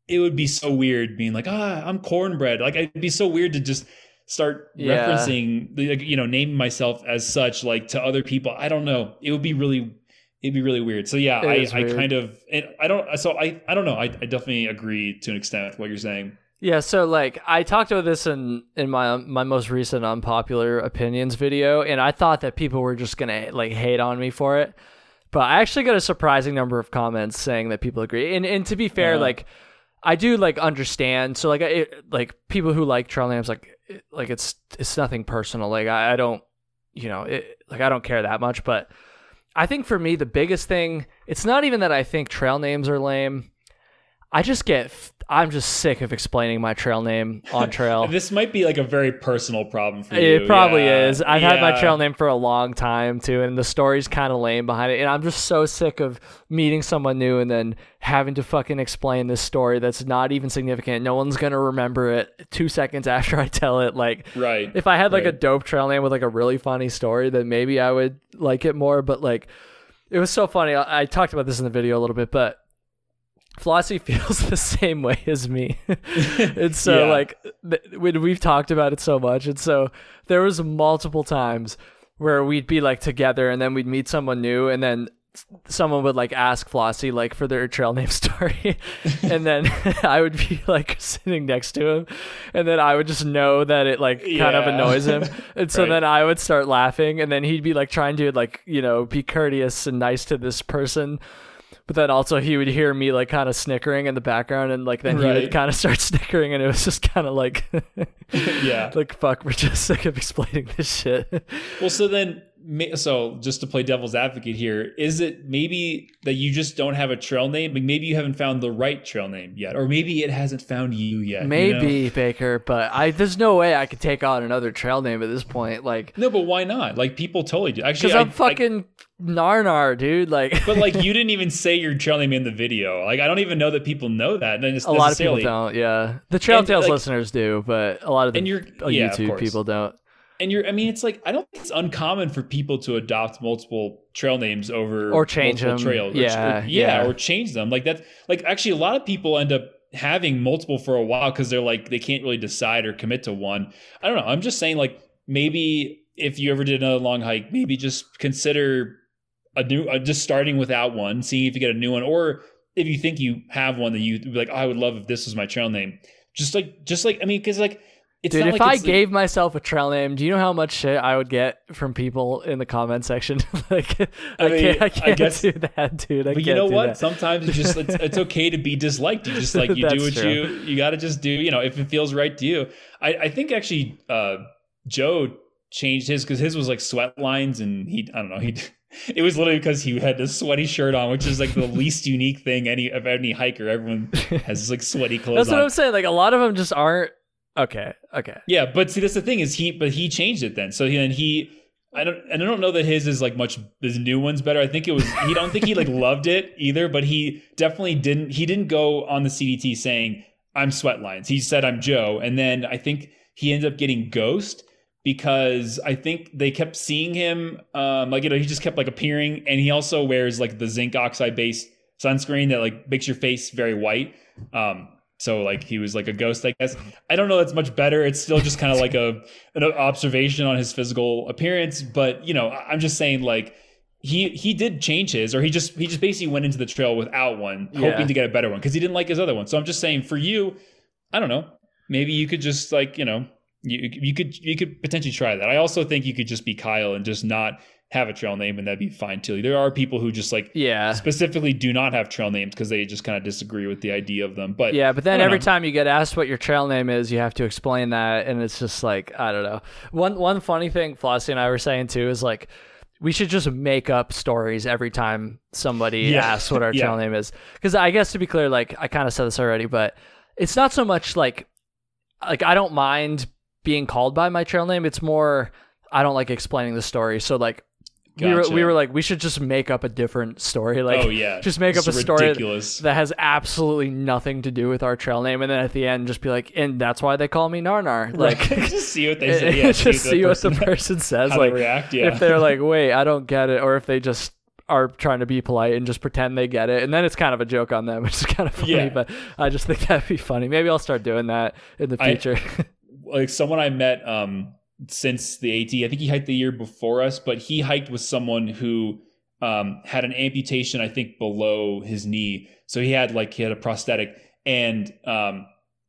It would be so weird being like, ah, I'm cornbread. Like it'd be so weird to just start Yeah. referencing, the, like, you know, naming myself as such, like to other people. I don't know. It would be really, it'd be really weird. So yeah, It I, I kind of, and I don't. So I, I don't know. I, I definitely agree to an extent with what you're saying. Yeah, so like I talked about this in in my my most recent unpopular opinions video, and I thought that people were just gonna like hate on me for it, but I actually got a surprising number of comments saying that people agree. And and to be fair, Yeah. like I do like understand. So like it, like people who like trail names, like it, like it's it's nothing personal. Like I, I don't, you know, it, like I don't care that much. But I think for me the biggest thing, it's not even that I think trail names are lame. I just get I'm just sick of explaining my trail name on trail. This might be like a very personal problem for you. It probably Yeah. is. I've had my trail name for a long time too, and the story's kind of lame behind it. And I'm just so sick of meeting someone new and then having to fucking explain this story that's not even significant. No one's gonna remember it two seconds after I tell it. Like, Right. if I had like a dope trail name with like a really funny story, then maybe I would like it more. But like, it was so funny. I, I talked about this in the video a little bit, but Flossie feels the same way as me. and so Yeah. like th- when we've talked about it so much, and so there was multiple times where we'd be like together, and then we'd meet someone new, and then someone would like ask Flossie like for their trail name story, and then I would be like sitting next to him, and then I would just know that it like kind of annoys him, and so Right. then I would start laughing, and then he'd be like trying to like you know be courteous and nice to this person. But then also he would hear me like kind of snickering in the background, and like then he would kind of start snickering, and it was just kind of like, Yeah. like fuck, we're just sick of explaining this shit. Well, so then, so just to play devil's advocate here, is it maybe that you just don't have a trail name? Like maybe you haven't found the right trail name yet, or maybe it hasn't found you yet. you know? Maybe Baker, but I there's no way I could take on another trail name at this point, like No, but why not? Like people totally do. Actually, because I- I'm fucking Narnar, dude. Like, but like you didn't even say your trail name in the video. Like I don't even know that people know that. And a lot of people don't. Yeah, the Trail And, Tales like- listeners do, but a lot of the And you're uh, yeah, YouTube people don't. And you're, I mean, it's like I don't think it's uncommon for people to adopt multiple trail names over Or change multiple them. trails. Yeah, or- yeah, yeah. or change them. Like that's like actually a lot of people end up having multiple for a while because they're like they can't really decide or commit to one. I don't know. I'm just saying like maybe if you ever did another long hike, maybe just consider a new uh, just starting without one, seeing if you get a new one, or if you think you have one that you like, oh, I would love if this was my trail name. Just like, just like I mean, because like. It's Dude, if like I it's, like- gave myself a trail name, do you know how much shit I would get from people in the comment section? like, I, I mean, can't, I I can't guess- do that, dude. I but you know what? that. Sometimes it's just it's, it's okay to be disliked. You just like you do what true. you you got to just do. You know, if it feels right to you. I I think actually uh, Joe changed his because his was like sweat lines, and he I don't know he. It was literally because he had this sweaty shirt on, which is like the least unique thing any of any hiker. Everyone has like sweaty clothes That's on. what I'm saying. Like, a lot of them just aren't. Okay, okay. Yeah, but see, that's the thing is he, but he changed it then. So he and he, I don't, and I don't know that his is like much. His new one's better. I think it was. He don't think he like loved it either, but he definitely didn't. He didn't go on the CDT saying I'm Sweatlines. He said I'm Joe, and then I think he ended up getting Ghost because I think they kept seeing him. Um, like you know, he just kept like appearing, and he also wears like the zinc oxide based sunscreen that like makes your face very white. Um, so like he was like a ghost, I guess. I don't know. That's much better. It's still just kind of like a an observation on his physical appearance. But you know, I'm just saying like he he did change his, or he just he just basically went into the trail without one, Yeah. hoping to get a better one because he didn't like his other one. So I'm just saying for you, I don't know. Maybe you could just like you know you you could you could potentially try that. I also think you could just be Kyle and just not have a trail name and that'd be fine too. There are people who just like Yeah. specifically do not have trail names because they just kind of disagree with the idea of them. But Yeah, but then every know. time you get asked what your trail name is, you have to explain that, and it's just like I don't know. One one funny thing Flossie and I were saying too is like we should just make up stories every time somebody Yeah. asks what our Yeah. trail name is. Because I guess to be clear, like I kind of said this already, but it's not so much like like I don't mind being called by my trail name. It's more I don't like explaining the story. So like. We were, we were like we should just make up a different story like oh yeah, just make up a story ridiculous. that has absolutely nothing to do with our trail name, and then at the end just be like, and that's why they call me Narnar. Like, just see what they say. Yeah, just see what the person- says. Like, react. Yeah, if they're like, wait, I don't get it, or if they just are trying to be polite and just pretend they get it, and then it's kind of a joke on them, which is kind of funny. Yeah. But I just think that'd be funny. Maybe I'll start doing that in the I- future. like someone I met um since the AT. I think he hiked the year before us, but he hiked with someone who um had an amputation, I think, below his knee. So he had like he had a prosthetic, and um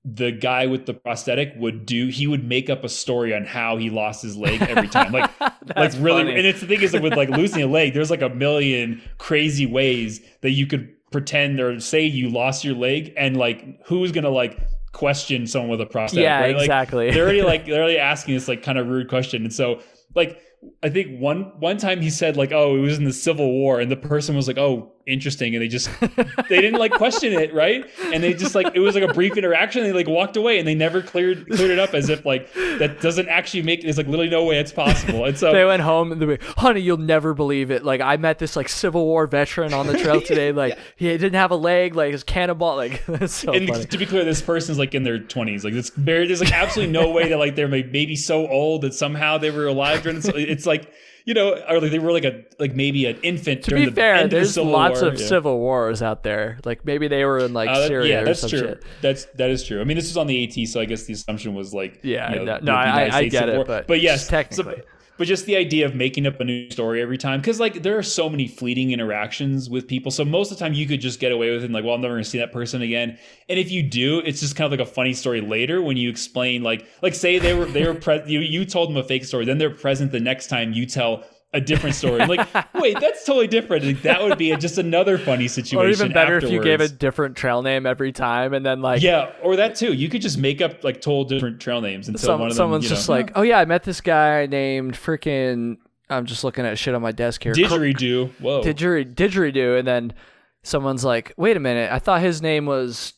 the guy with the prosthetic would do he would make up a story on how he lost his leg every time like like really funny. and it's the thing is that with like losing a leg there's like a million crazy ways that you could pretend or say you lost your leg and like who's gonna like question someone with a prosthetic yeah, right? Like, exactly. they're already like they're already asking this like kind of rude question and so like i think one one time he said like oh it was in the civil war and the person was like oh interesting and they just they didn't like question it right and they just like it was like a brief interaction and they like walked away and they never cleared cleared it up as if like that doesn't actually make there's like literally no way it's possible and so they went home and they were, honey, you'll never believe it. Like I met this like Civil War veteran on the trail today. Like yeah. he didn't have a leg, like his cannonball. Like that's so and funny. to be clear, this person's like in their twenties. Like it's very, there's like absolutely no way that like they're maybe so old that somehow they were alive during. This. It's like you know, or like they were like a like maybe an infant. To during be the fair, the there's Civil lots War. of Yeah. civil wars out there. Like maybe they were in like Uh, Syria yeah, or that's true. shit. That's that is true. I mean, this was on the AT, so I guess the assumption was like, Yeah, you know, no- the no, I- I get it, but but yes, technically. so- but just the idea of making up a new story every time, because like there are so many fleeting interactions with people. So most of the time, you could just get away with it, and like, well, I'm never going to see that person again. And if you do, it's just kind of like a funny story later when you explain, like, like say they were they were pre- you you told them a fake story, then they're present the next time you tell a different story. I'm like, wait, that's totally different. Like, that would be a, just another funny situation. Or even better if you gave a different trail name every time, and then like Yeah, or that too. You could just make up like total different trail names until some, one of them. someone's just know, like, oh yeah, I met this guy named freaking. I'm just looking at shit on my desk here. Didgeridoo. Whoa. Didgerid- didgeridoo, and then someone's like, wait a minute, I thought his name was,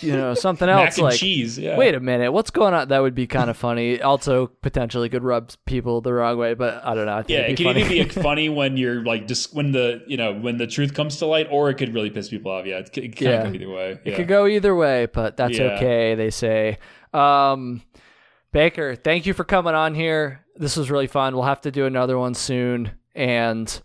you know, something else. and like, cheese. Yeah. wait a minute, what's going on? That would be kind of funny. Also, potentially could rub people the wrong way, but I don't know. I think Yeah, it be funny. either be funny when you're like just when the you know when the truth comes to light, or it could really piss people off. Yeah, it, c- it can Yeah. go either way. It could go either way, but that's Yeah. okay, they say. Um, Baker, thank you for coming on here. This was really fun. We'll have to do another one soon. And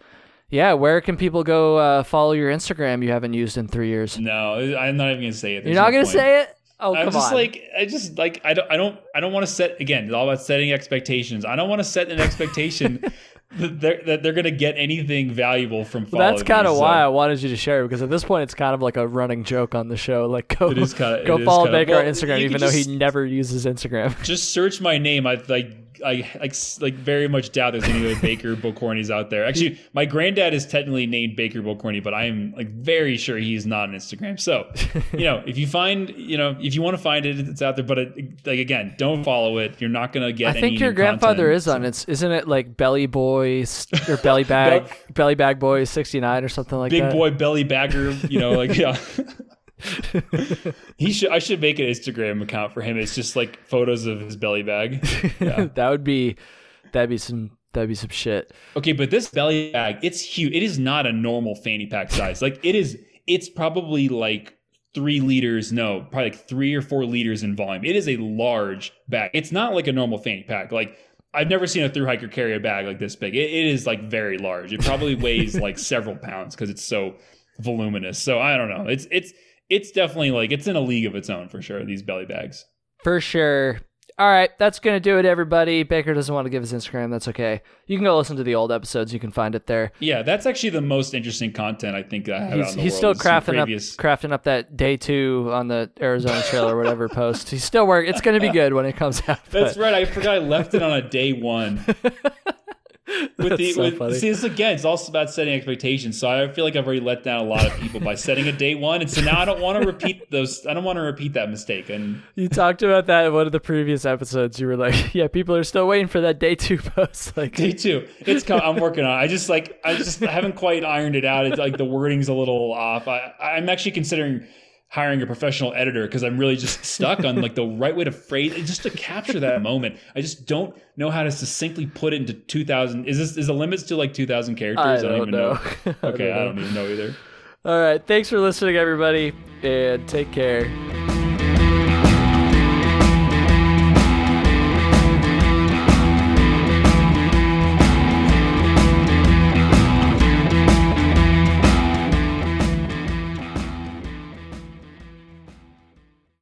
yeah, where can people go uh, follow your Instagram you haven't used in three years? no, I'm not even gonna say it. You're not going to say it? Oh, I'm just on. like I just like I don't I don't I don't want to set again. It's all about setting expectations. I don't want to set an expectation that they're that they're gonna get anything valuable from. Well, that's kind of so- why I wanted you to share it because at this point it's kind of like a running joke on the show. Like go, kinda- go follow Baker well, on Instagram, even though just- he never uses Instagram. just search my name. I like I like like very much doubt there's any other Baker Bocornys out there. Actually, my granddad is technically named Baker Bocorny, but I am like very sure he's not on Instagram. So, you know, if you find, you know, if you want to find it, it's out there. But it, like again, don't follow it. You're not gonna get. I think your grandfather content. is on it. Isn't it like Belly Boy or Belly Bag Belly Bag Boy sixty nine or something like Big that? Big Boy belly bagger, you know, like yeah. he should. I should make an Instagram account for him. It's just like photos of his belly bag. Yeah. that would be that'd be some that'd be some shit. Okay, but this belly bag, it's huge. It is not a normal fanny pack size. Like it is, it's probably like three liters. No, probably like three or four liters in volume. It is a large bag. It's not like a normal fanny pack. Like I've never seen a through hiker carry a bag like this big. It, it is like very large. It probably weighs like several pounds because it's so voluminous. So I don't know. It's it's it's definitely like it's in a league of its own for sure. These belly bags. For sure. All right, that's gonna do it, everybody. Baker doesn't want to give his Instagram. That's okay. You can go listen to the old episodes. You can find it there. Yeah, that's actually the most interesting content I think I have He's, out in the he's still crafting previous- up crafting up that day two on the Arizona Trail or whatever post. He's still working. It's gonna be good when it comes out. That's right. I forgot I left it on a day one. With the, so with, funny. see, this again, it's also about setting expectations. So I feel like I've already let down a lot of people by setting a day one, and so now I don't want to repeat those. I don't want to repeat that mistake. And You talked about that in one of the previous episodes. You were like, "Yeah, people are still waiting for that day two post." Like, day two, it's come, I'm working on. it. I just like I just haven't quite ironed it out. It's like the wording's a little off. I, I'm actually considering hiring a professional editor because I'm really just stuck on like the right way to phrase it, just to capture that moment. I just don't know how to succinctly put it into 2,000. Is this is the limits to like 2,000 characters? I don't, don't even know. know. I Okay, don't I don't even know either. all right, thanks for listening, everybody, and take care.